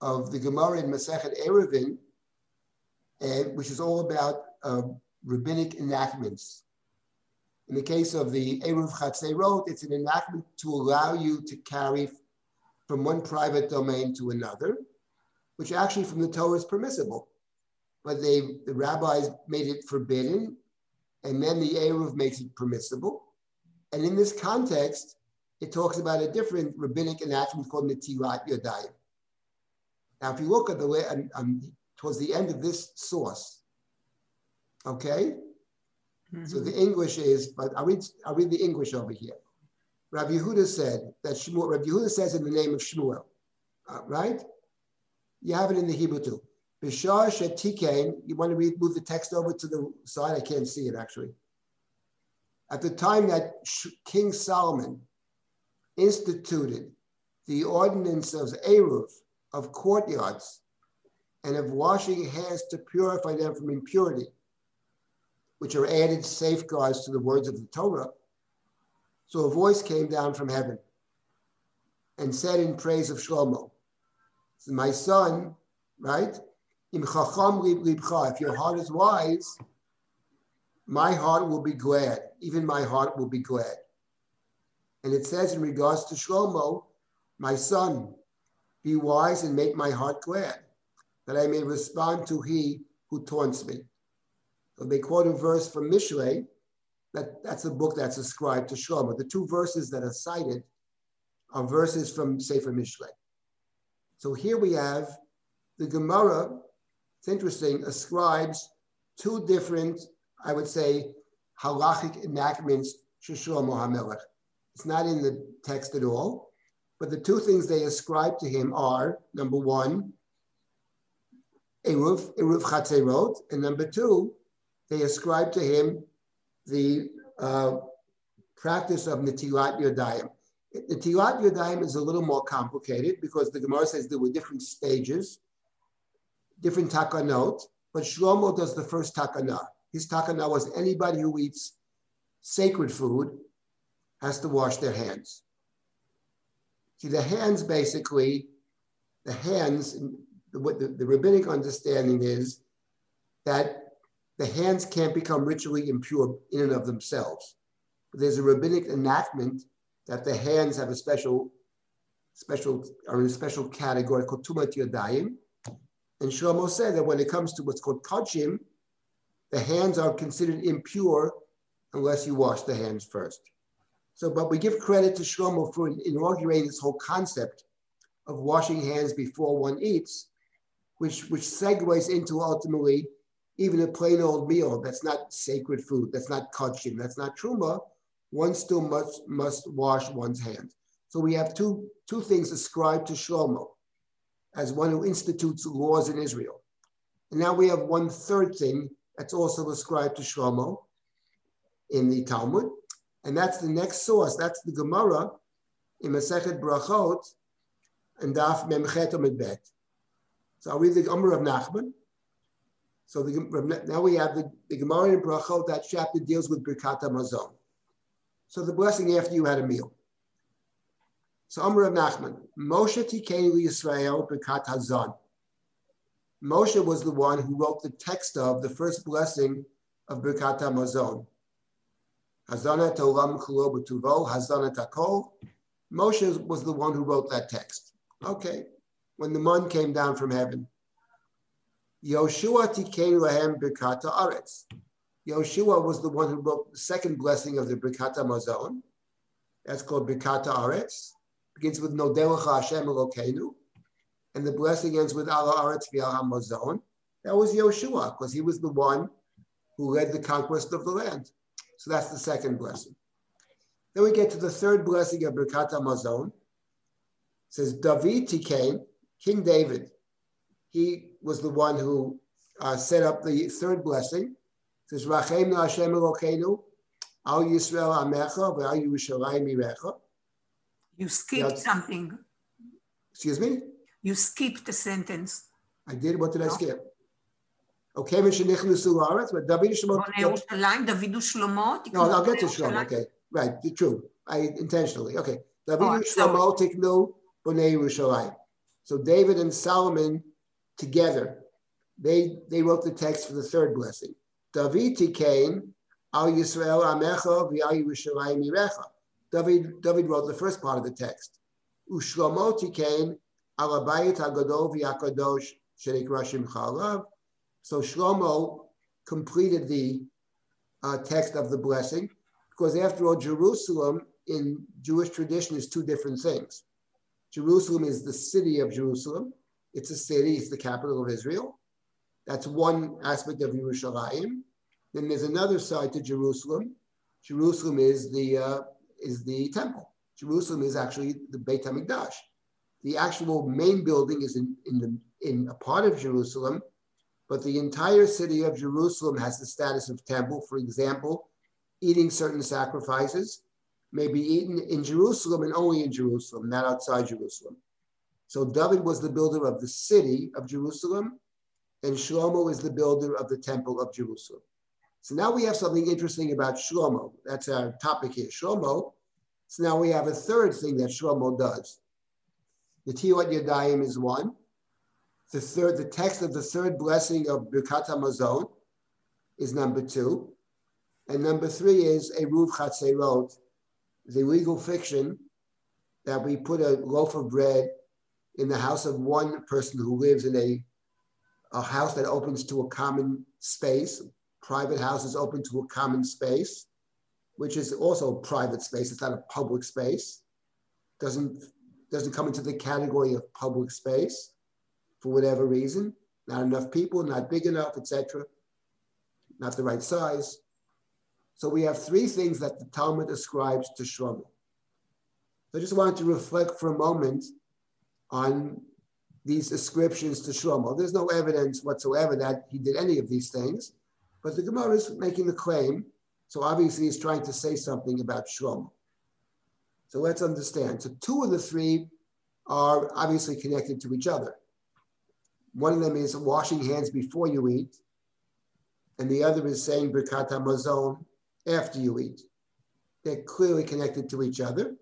of the Gemara in Masechet Eruvin, and which is all about uh, rabbinic enactments. In the case of the Eruv Chatzerot, it's an enactment to allow you to carry from one private domain to another, which actually from the Torah is permissible. But they, the rabbis made it forbidden, and then the Eruv makes it permissible. And in this context, it talks about a different rabbinic enactment called Netilat Yadayim. Now, if you look at the way, um, um, towards the end of this source, okay? Mm-hmm. So the English is, but I'll read, I'll read the English over here. Rabbi Yehuda said that Shmuel, Rabbi Yehuda says in the name of Shmuel, uh, right? You have it in the Hebrew too. Bishar Shetikain, you want to read, move the text over to the side? I can't see it actually at the time that King Solomon instituted the ordinance of Eruv, of courtyards, and of washing hands to purify them from impurity, which are added safeguards to the words of the Torah. So a voice came down from heaven and said in praise of Shlomo, my son, right? If your heart is wise, my heart will be glad. Even my heart will be glad. And it says in regards to Shlomo, my son, be wise and make my heart glad, that I may respond to he who taunts me. So they quote a verse from Mishlei, that, that's a book that's ascribed to Shlomo. The two verses that are cited are verses from Sefer Mishlei. So here we have the Gemara, it's interesting, ascribes two different, I would say, halachic enactments to Shlomo HaMelech. It's not in the text at all, but the two things they ascribe to him are number one, Eruv, Eruv Chatzerot, and number two, they ascribe to him the uh, practice of Netilat Yadayim. Netilat Yadayim is a little more complicated because the Gemara says there were different stages, different takanot, but Shlomo does the first takana. His takana was anybody who eats sacred food has to wash their hands. See, the hands basically, the hands, what the, the rabbinic understanding is that the hands can't become ritually impure in and of themselves. But there's a rabbinic enactment that the hands have a special, special, are in a special category called tumat yadayim. And Shlomo said that when it comes to what's called kachim, the hands are considered impure unless you wash the hands first. So, but we give credit to Shlomo for inaugurating this whole concept of washing hands before one eats, which, which segues into ultimately even a plain old meal that's not sacred food, that's not kachim, that's not truma, one still must, must wash one's hands. So we have two, two things ascribed to Shlomo as one who institutes laws in Israel. And now we have one third thing that's also ascribed to Shlomo in the Talmud, and that's the next source. That's the Gemara in Masechet Brachot and Daf Memchet Bet. So I'll read the Gemara Rav Nachman. So the, now we have the, the Gemara in Brachot, that chapter deals with Birkat Hamazon. So the blessing after you had a meal. So Amr Rav Nachman, Moshe Tikenu Yisrael Birkat Hazon. Moshe was the one who wrote the text of the first blessing of Birkat Hamazon. Hazana Olam Kulo B'tuvo, Hazana Takol. Moshe was the one who wrote that text. Okay, when the man came down from heaven. Yoshua Tikein Lahem Birkat Ha'aretz. Yoshua was the one who wrote the second blessing of the Birkat Hamazon. That's called Birkat Ha'aretz. Begins with Nodelecha Hashem Elokeinu. And the blessing ends with Ala Aretz V'Al Mazon. That was Yoshua, because he was the one who led the conquest of the land. So that's the second blessing. Then we get to the third blessing of Birkat Hamazon. It says David Tikain, King David. He was the one who uh, set up the third blessing. It says Rachem Hashem Elokeinu, Al Yisrael Amecha, Ve'al Yerushalayim Irecha. You skipped something. Excuse me? You skipped a sentence. I did. What did no. I skip? Okay, ושנכנסו לארץ, but David ושלמה... ירושלים, דוד ושלמה, No, I'll get to Shlomo, okay. Right, true. I intentionally, okay. David ושלמה תקנו בוני ירושלים. So David and Solomon together, they, they wrote the text for the third blessing. David tikain al Yisrael amecha v'al Yerushalayim yirecha. David, David wrote the first part of the text. Ushlomo tikain al hagadol v'yakadosh shenikra shimcha. So Shlomo completed the uh, text of the blessing because, after all, Jerusalem in Jewish tradition is two different things. Jerusalem is the city of Jerusalem. It's a city, it's the capital of Israel. That's one aspect of Yerushalayim. Then there's another side to Jerusalem. Jerusalem is the, uh, is the temple. Jerusalem is actually the Beit HaMikdash. The actual main building is in, in, the, in a part of Jerusalem but the entire city of Jerusalem has the status of temple. For example, eating certain sacrifices may be eaten in Jerusalem and only in Jerusalem, not outside Jerusalem. So David was the builder of the city of Jerusalem, and Shlomo is the builder of the temple of Jerusalem. So now we have something interesting about Shlomo. That's our topic here, Shlomo. So now we have a third thing that Shlomo does. Netilat Yadayim is one. the third, the text of the third blessing of Birkat Hamazon is number two. And number three is Eruv Chatzerot, the legal fiction that we put a loaf of bread in the house of one person who lives in a, a house that opens to a common space. Private houses open to a common space, which is also a private space. It's not a public space. Doesn't doesn't come into the category of public space for whatever reason. Not enough people, not big enough, etc. Not the right size. So we have three things that the Talmud ascribes to Shlomo. So I just wanted to reflect for a moment on these ascriptions to Shlomo. There's no evidence whatsoever that he did any of these things, but the Gemara is making the claim, so obviously he's trying to say something about Shlomo. So let's understand. So two of the three are obviously connected to each other. One of them is washing hands before you eat, and the other is saying Birkat Hamazon after you eat. They're clearly connected to each other.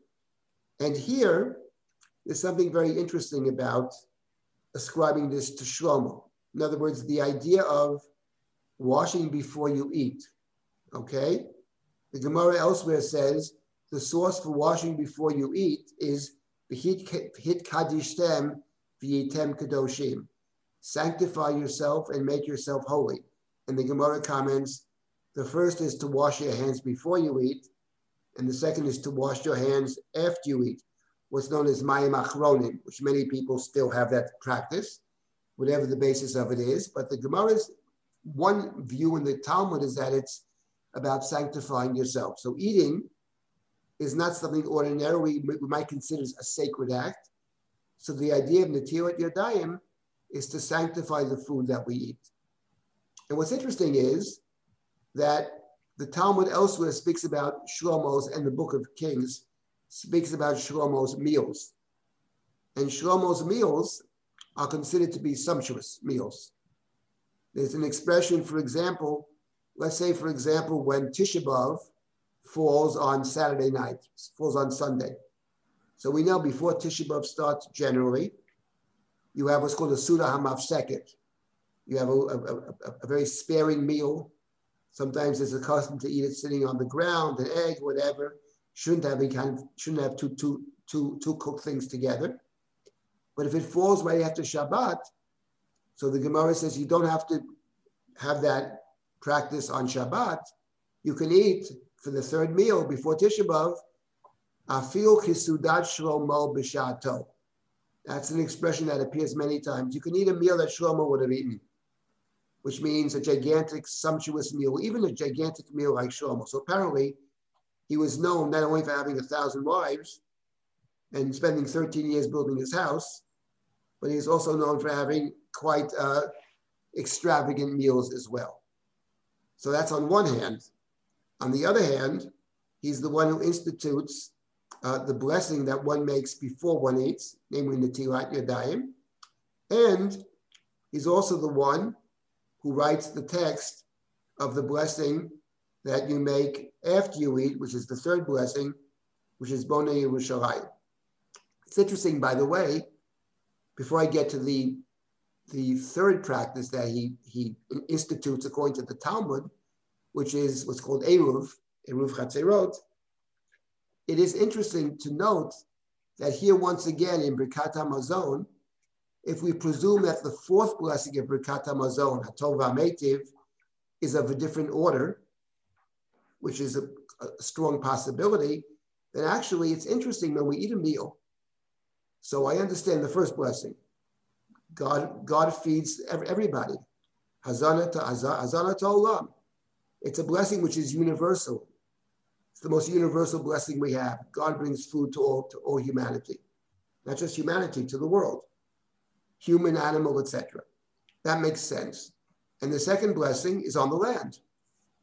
And here, there's something very interesting about ascribing this to Shlomo. In other words, the idea of washing before you eat. Okay? The Gemara elsewhere says the source for washing before you eat is the hit kadishtem v'yitem kadoshim. Sanctify yourself and make yourself holy. And the Gemara comments, the first is to wash your hands before you eat, and the second is to wash your hands after you eat, what's known as mayim achronim, which many people still have that practice, whatever the basis of it is. But the Gemara's one view in the Talmud is that it's about sanctifying yourself. So eating is not something ordinarily we might consider a sacred act. So the idea of Natilat Yadayim is to sanctify the food that we eat. And what's interesting is that the Talmud elsewhere speaks about Shlomo's and the Book of Kings speaks about Shlomo's meals. And Shlomo's meals are considered to be sumptuous meals. There's an expression, for example, let's say, for example, when Tisha B'Av falls on Saturday night, falls on Sunday. So we know before Tisha B'Av starts generally, you have what's called a Seudah Hamafseket. You have a, a, a, a very sparing meal Sometimes it's accustomed to eat it sitting on the ground, an egg, whatever. Shouldn't have kind of, shouldn't have two, two, two, two cooked things together. But if it falls right after Shabbat, so the Gemara says you don't have to have that practice on Shabbat. You can eat for the third meal before Tisha B'av, afil chisudat shlomo b'shato. That's an expression that appears many times. You can eat a meal that Shlomo would have eaten which means a gigantic, sumptuous meal, even a gigantic meal like Shlomo. So apparently, he was known not only for having a thousand wives and spending 13 years building his house, but he's also known for having quite uh, extravagant meals as well. So that's on one hand. On the other hand, he's the one who institutes uh, the blessing that one makes before one eats, namely Natilat Yadayim. And he's also the one who writes the text of the blessing that you make after you eat, which is the third blessing, which is Bona Yerushalayim. It's interesting, by the way, before I get to the, the third practice that he, he institutes according to the Talmud, which is what's called Eruv, Eruv Chatzerot, it is interesting to note that here once again in Birkat HaMazon, if we presume that the fourth blessing of Birkat Hamazon, Hatov Metiv, is of a different order, which is a, a, strong possibility, then actually it's interesting when we eat a meal. So I understand the first blessing. God, God feeds everybody. Hazana to Hazana to Olam. It's a blessing which is universal. It's the most universal blessing we have. God brings food to all, to all humanity, not just humanity, to the world human, animal, etc. That makes sense. And the second blessing is on the land,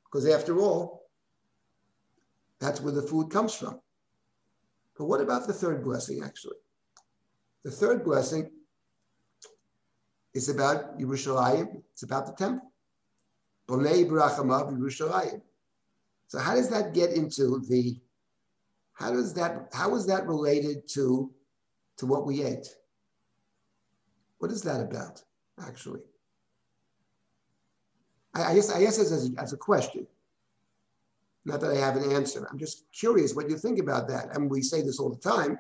because after all, that's where the food comes from. But what about the third blessing, actually? The third blessing is about Yerushalayim, it's about the temple. Bonei Brachamav Yerushalayim. So how does that get into the, how does that, how is that related to, to what we ate? What is that about? actually? I, I guess I guess as, as a question. Not that I have an answer. I'm just curious what you think about that. I mean, we say this all the time,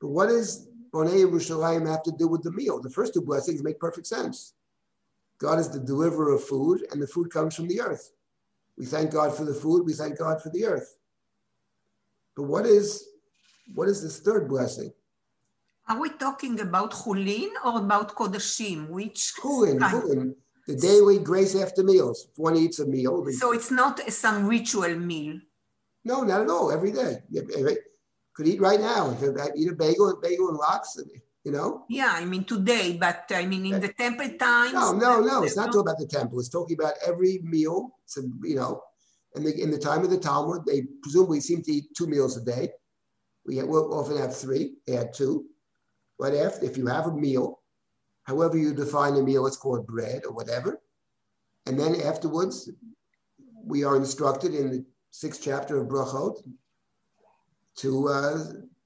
but what does Bonei Yerushalayim have to do with the meal? The first two blessings make perfect sense. God is the deliverer of food, and the food comes from the earth. We thank God for the food. We thank God for the earth. But what is what is this third blessing? Are we talking about chulin or about kodashim? Which chulin? Chulin. The daily grace after meals. If one eats a meal. So it's not some ritual meal. No, not at all. Every day. Could eat right now. Uh, eat a bagel, and bagel and lox, you know? Yeah, I mean today, but I mean in the temple times. No, no, no. It's not talking about the temple. It's talking about every meal. So, you know, in the, in the time of the Talmud, they presumably seem to eat two meals a day. We will often have three, add two. But if, if you have a meal, however you define a meal, it's called bread or whatever. And then afterwards, we are instructed in the sixth chapter of Brachot to, uh,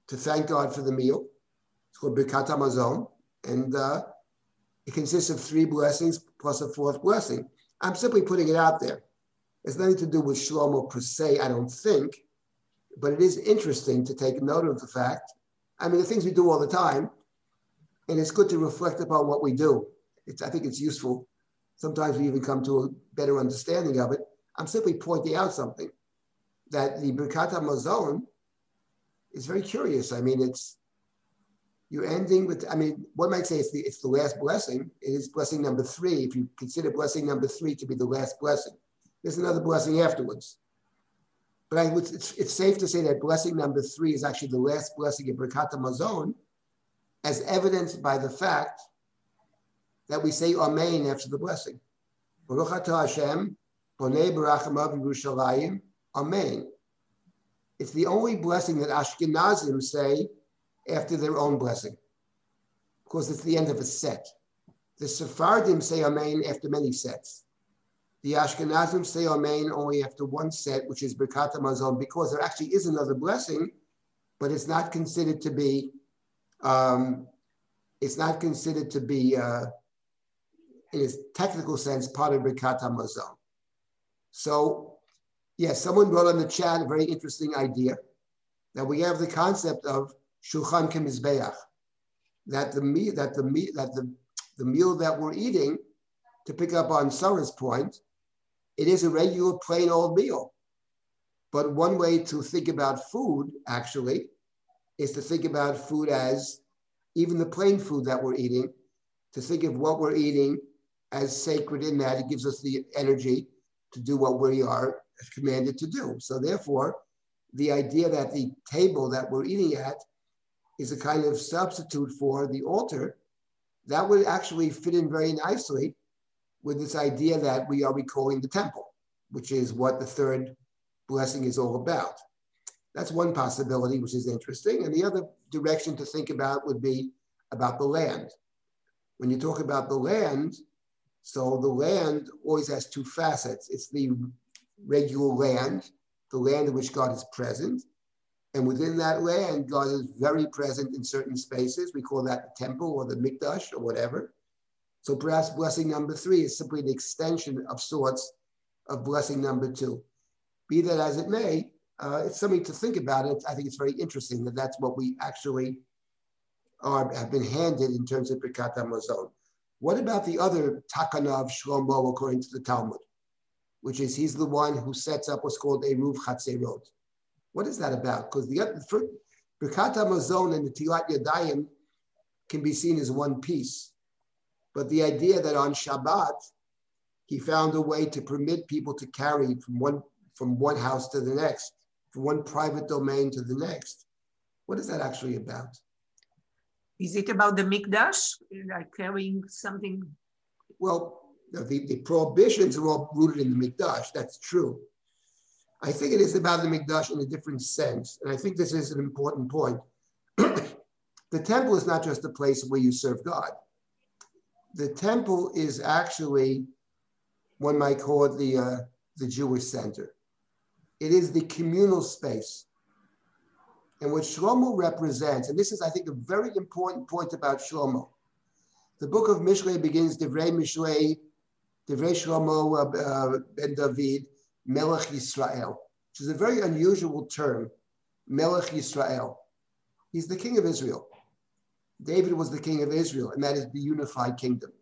to thank God for the meal. It's called Birkat Hamazon. And uh, it consists of three blessings plus a fourth blessing. I'm simply putting it out there. It's nothing to do with Shlomo per se, I don't think, but it is interesting to take note of the fact. I mean, the things we do all the time, and it's good to reflect upon what we do. It's, I think it's useful. Sometimes we even come to a better understanding of it. I'm simply pointing out something that the Birkat Hamazon is very curious. I mean, it's you're ending with. I mean, one might say it's the it's the last blessing. It is blessing number three. If you consider blessing number three to be the last blessing, there's another blessing afterwards. But I it's, it's safe to say that blessing number three is actually the last blessing of Birkat Hamazon, as evidenced by the fact that we say Amen after the blessing. Baruch atah Hashem, Bonei Barachamav Yerushalayim, Amen. It's the only blessing that Ashkenazim say after their own blessing, because it's the end of a set. The Sephardim say Amen after many sets. The Ashkenazim say Amen only after one set, which is Birkat because there actually is another blessing, but it's not considered to be um, it's not considered to be, uh, in its technical sense, part of Birkat. So, yes, someone wrote on the chat a very interesting idea that we have the concept of Shulchan Kemizbeach, that the meat, that the meat, that the, the meal that we're eating, to pick up on Sarah's point, it is a regular plain old meal. But one way to think about food, actually, is to think about food as even the plain food that we're eating, to think of what we're eating as sacred in that it gives us the energy to do what we are commanded to do. So therefore, the idea that the table that we're eating at is a kind of substitute for the altar, that would actually fit in very nicely with this idea that we are recalling the temple, which is what the third blessing is all about. That's one possibility, which is interesting. And the other direction to think about would be about the land. When you talk about the land, so the land always has two facets. It's the regular land, the land in which God is present. And within that land, God is very present in certain spaces. We call that the temple or the mikdash or whatever. So perhaps blessing number three is simply an extension of sorts of blessing number two. Be that as it may, uh, it's something to think about. It. I think it's very interesting that that's what we actually are, have been handed in terms of Birkat Hamazon. What about the other Takana of Shlomo according to the Talmud, which is he's the one who sets up what's called Eruv Chatzerot. What is that about? Because the other, Birkat Hamazon and Netilat Yadayim can be seen as one piece. But the idea that on Shabbat, he found a way to permit people to carry from one, from one house to the next from one private domain to the next. What is that actually about? Is it about the mikdash, like carrying something? Well, the, the prohibitions are all rooted in the mikdash. That's true. I think it is about the mikdash in a different sense, and I think this is an important point. the temple is not just a place where you serve God. The temple is actually, one might call it the uh, the Jewish center. It is the communal space. And what Shlomo represents, and this is, I think, a very important point about Shlomo. The book of Mishlei begins Divrei Mishlei, Divrei Shlomo ben David, Melech Yisrael, which is a very unusual term, Melech Yisrael. He's the king of Israel. David was the king of Israel, and that is the unified kingdom.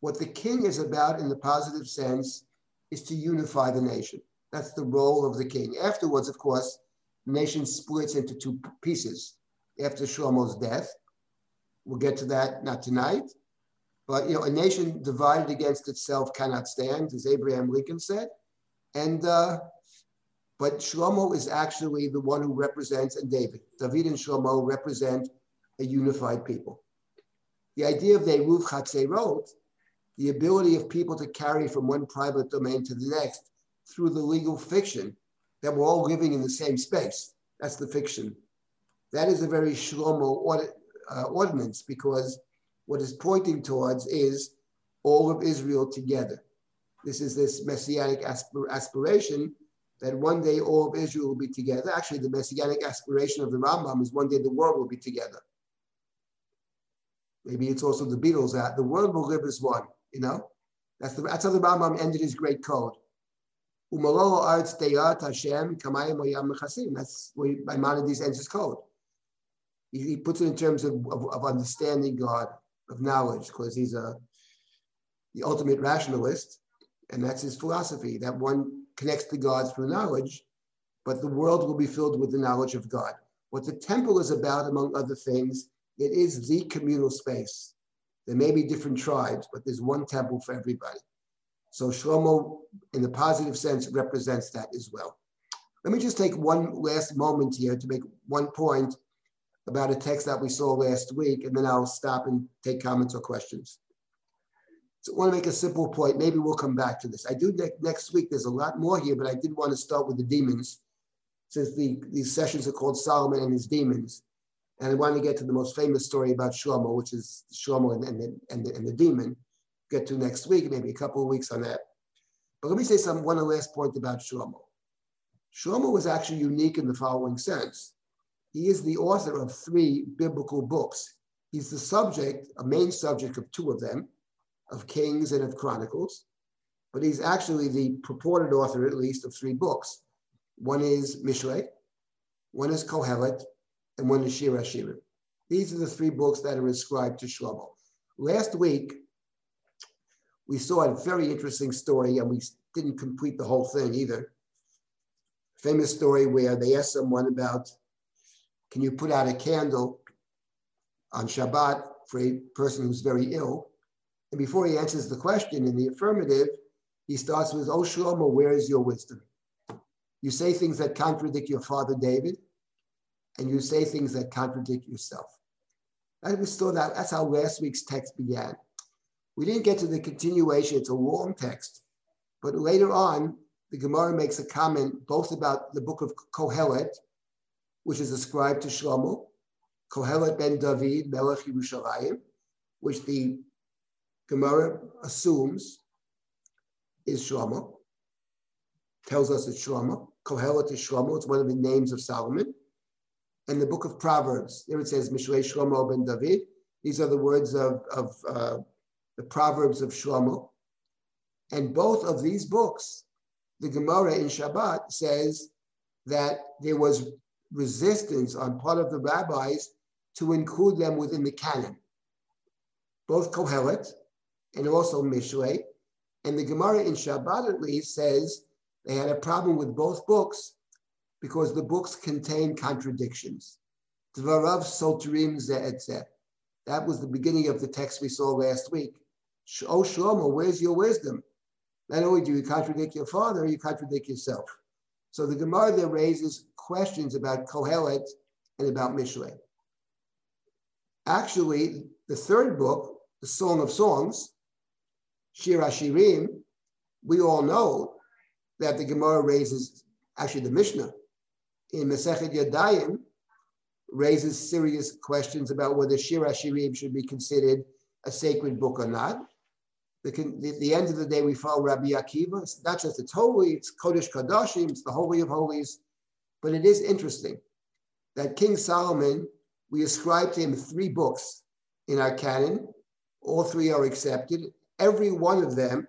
What the king is about in the positive sense is to unify the nation. That's the role of the king. Afterwards, of course, the nation splits into two pieces after Shlomo's death. We'll get to that not tonight. But you know, a nation divided against itself cannot stand, as Abraham Lincoln said. And uh, but Shlomo is actually the one who represents, and David, David and Shlomo represent a unified people. The idea of the Eruv Chatzerot, the ability of people to carry from one private domain to the next through the legal fiction that we're all living in the same space. That's the fiction. That is a very Shlomo uh, ordinance because what is pointing towards is all of Israel together. This is this messianic aspir- aspiration that one day all of Israel will be together. Actually, the messianic aspiration of the Rambam is one day the world will be together. Maybe it's also the Beatles that the world will live as one, you know? That's, the, that's how the Rambam ended his great code. That's where Maimonides ends his code. He, he, puts it in terms of, of, of understanding God, of knowledge, because he's a the ultimate rationalist, and that's his philosophy, that one connects to God through knowledge, but the world will be filled with the knowledge of God. What the temple is about, among other things, it is the communal space. There may be different tribes, but there's one temple for everybody. So Shlomo, in the positive sense, represents that as well. Let me just take one last moment here to make one point about a text that we saw last week, and then I'll stop and take comments or questions. So I want to make a simple point. Maybe we'll come back to this. I do ne- next week. There's a lot more here, but I did want to start with the demons, since the, these sessions are called Solomon and his demons. And I want to get to the most famous story about Shlomo, which is Shlomo and, and, the, and, the, and the demon. Get to next week, maybe a couple of weeks on that. But let me say some one last point about Shlomo. Shlomo was actually unique in the following sense. He is the author of three biblical books. He's the subject, a main subject of two of them, of Kings and of Chronicles, but he's actually the purported author, at least, of three books. One is Mishlei, one is Kohelet, and one is Shir HaShirim. These are the three books that are inscribed to Shlomo. Last week, we saw a very interesting story, and we didn't complete the whole thing either. Famous story where they asked someone about, can you put out a candle on Shabbat for a person who's very ill? And before he answers the question in the affirmative, he starts with, Oh Shlomo, where is your wisdom? You say things that contradict your father David, and you say things that contradict yourself. And we saw that. That's how last week's text began. We didn't get to the continuation. It's a long text. But later on, the Gemara makes a comment both about the book of Kohelet, which is ascribed to Shlomo, Kohelet ben David, Melech Yerushalayim, which the Gemara assumes is Shlomo, tells us it's Shlomo. Kohelet is Shlomo, it's one of the names of Solomon and the book of Proverbs. There it says Mishlei Shlomo ben David. These are the words of, of uh, the Proverbs of Shlomo. And both of these books, the Gemara in Shabbat says that there was resistance on part of the rabbis to include them within the canon. Both Kohelet and also Mishlei. And the Gemara in Shabbat at least says they had a problem with both books because the books contain contradictions. Dvarav Soterim Ze'etzeh. That was the beginning of the text we saw last week. Oh, Shlomo, where's your wisdom? Not only do you contradict your father, you contradict yourself. So the Gemara there raises questions about Kohelet and about Mishlei. Actually, the third book, the Song of Songs, Shir HaShirim, we all know that the Gemara raises, actually the Mishnah in Masechet Yadayim raises serious questions about whether Shir HaShirim should be considered a sacred book or not. The, the, the, end of the day, we follow Rabbi Akiva. It's not just it's holy, it's Kodesh Kadashim, it's the Holy of Holies. But it is interesting that King Solomon, we ascribe to him three books in our canon, all three are accepted. Every one of them,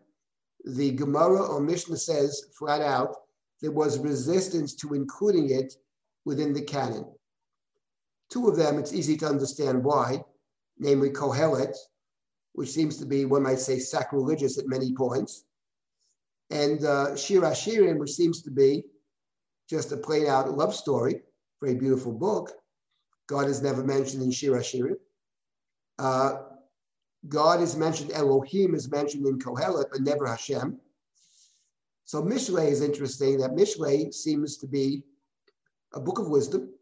the Gemara or Mishnah says flat out, there was resistance to including it within the canon. Two of them, it's easy to understand why, namely Kohelet, which seems to be, one might say, sacrilegious at many points, and uh, Shir HaShirim, which seems to be just a plain out love story, very beautiful book. God is never mentioned in Shir HaShirim. Uh, God is mentioned, Elohim is mentioned in Kohelet, but never Hashem. So Mishlei is interesting that Mishlei seems to be a book of wisdom.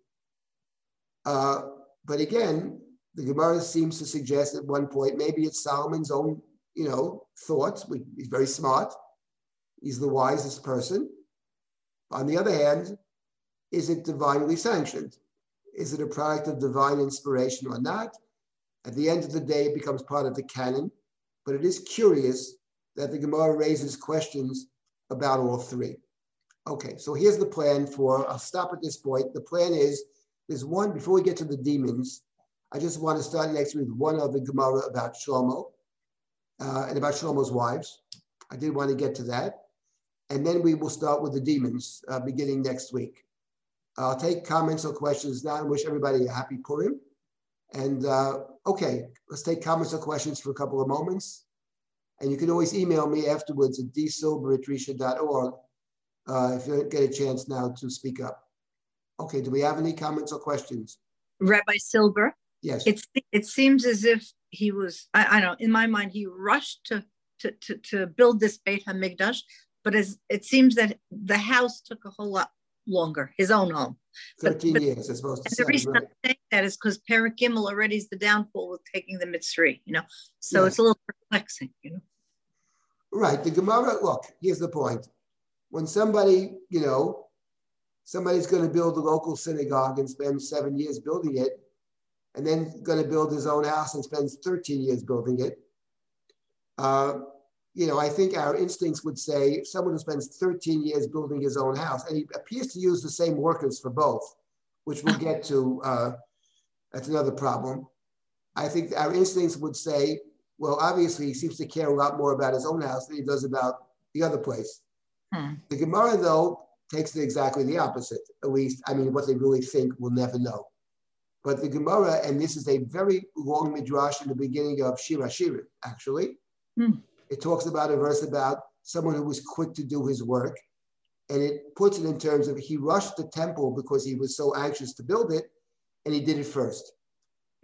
Uh, but again, the Gemara seems to suggest at one point maybe it's Solomon's own, you know, thoughts. He's very smart. He's the wisest person. On the other hand, is it divinely sanctioned? Is it a product of divine inspiration or not? At the end of the day, it becomes part of the canon. But it is curious that the Gemara raises questions about all three. Okay, so here's the plan for, I'll stop at this point. The plan is, there's one, before we get to the demons, I just want to start next week with one other Gemara about Shlomo uh, and about Shlomo's wives. I did want to get to that. And then we will start with the demons uh, beginning next week. I'll take comments or questions now and wish everybody a happy Purim. And uh, okay, let's take comments or questions for a couple of moments. And you can always email me afterwards at dsilber uh, if you get a chance now to speak up. Okay, do we have any comments or questions? Rabbi Silber? Yes. It, it seems as if he was, I, I don't know, in my mind, he rushed to, to, to, to build this Beit HaMikdash, but as, it seems that the house took a whole lot longer, his own home. 13 but, years, I suppose. the reason right. I'm saying that is because Perakimel already is the downfall with taking the Mitzri, you know. So yes. it's a little perplexing, you know. Right. The Gemara, look, here's the point. When somebody, you know, somebody's going to build a local synagogue and spend seven years building it, and then going to build his own house and spends 13 years building it. Uh, you know, I think our instincts would say someone who spends 13 years building his own house, and he appears to use the same workers for both, which we'll get to, uh, that's another problem. I think our instincts would say well, obviously, he seems to care a lot more about his own house than he does about the other place. Hmm. The Gemara, though, takes it exactly the opposite. At least, I mean, what they really think, we'll never know. But the Gemara, and this is a very long midrash in the beginning of Shir HaShirim, actually. Hmm. It talks about a verse about someone who was quick to do his work. And it puts it in terms of he rushed the temple because he was so anxious to build it, and he did it first.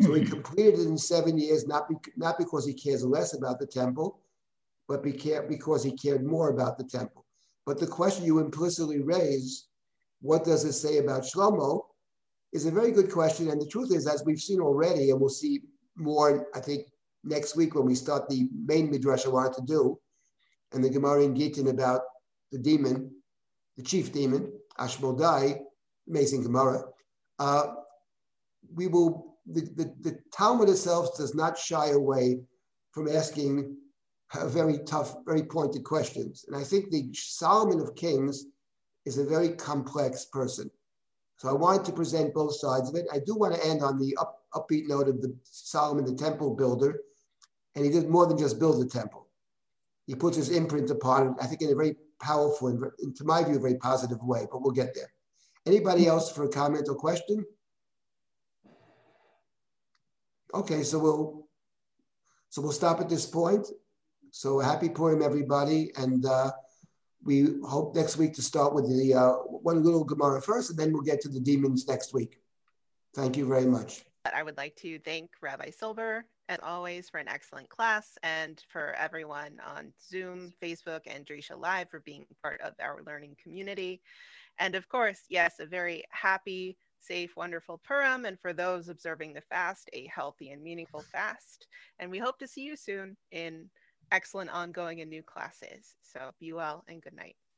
So he completed it in seven years, not, be, not because he cares less about the temple, but because he cared more about the temple. But the question you implicitly raise, what does it say about Shlomo, is a very good question. And the truth is, as we've seen already, and we'll see more, I think, next week when we start the main midrash I wanted to do, and the Gemara in Gittin about the demon, the chief demon, Ashmodai, amazing Gemara. Uh, we will the, the, the Talmud itself does not shy away from asking very tough, very pointed questions. And I think the Solomon of Kings is a very complex person. So I wanted to present both sides of it. I do want to end on the up, upbeat note of the Solomon, the temple builder. And he did more than just build the temple. He puts his imprint upon it, I think in a very powerful and, to my view, a very positive way, but we'll get there. Anybody else for a comment or question? Okay, so we'll so we'll stop at this point. So happy Purim, everybody, and uh, we hope next week to start with the uh, one little Gemara first, and then we'll get to the demons next week. Thank you very much. I would like to thank Rabbi Silber, as always, for an excellent class, and for everyone on Zoom, Facebook, and Drisha Live for being part of our learning community. And of course, yes, a very happy safe, wonderful Purim, and for those observing the fast, a healthy and meaningful fast. And we hope to see you soon in excellent ongoing and new classes. So be well and good night.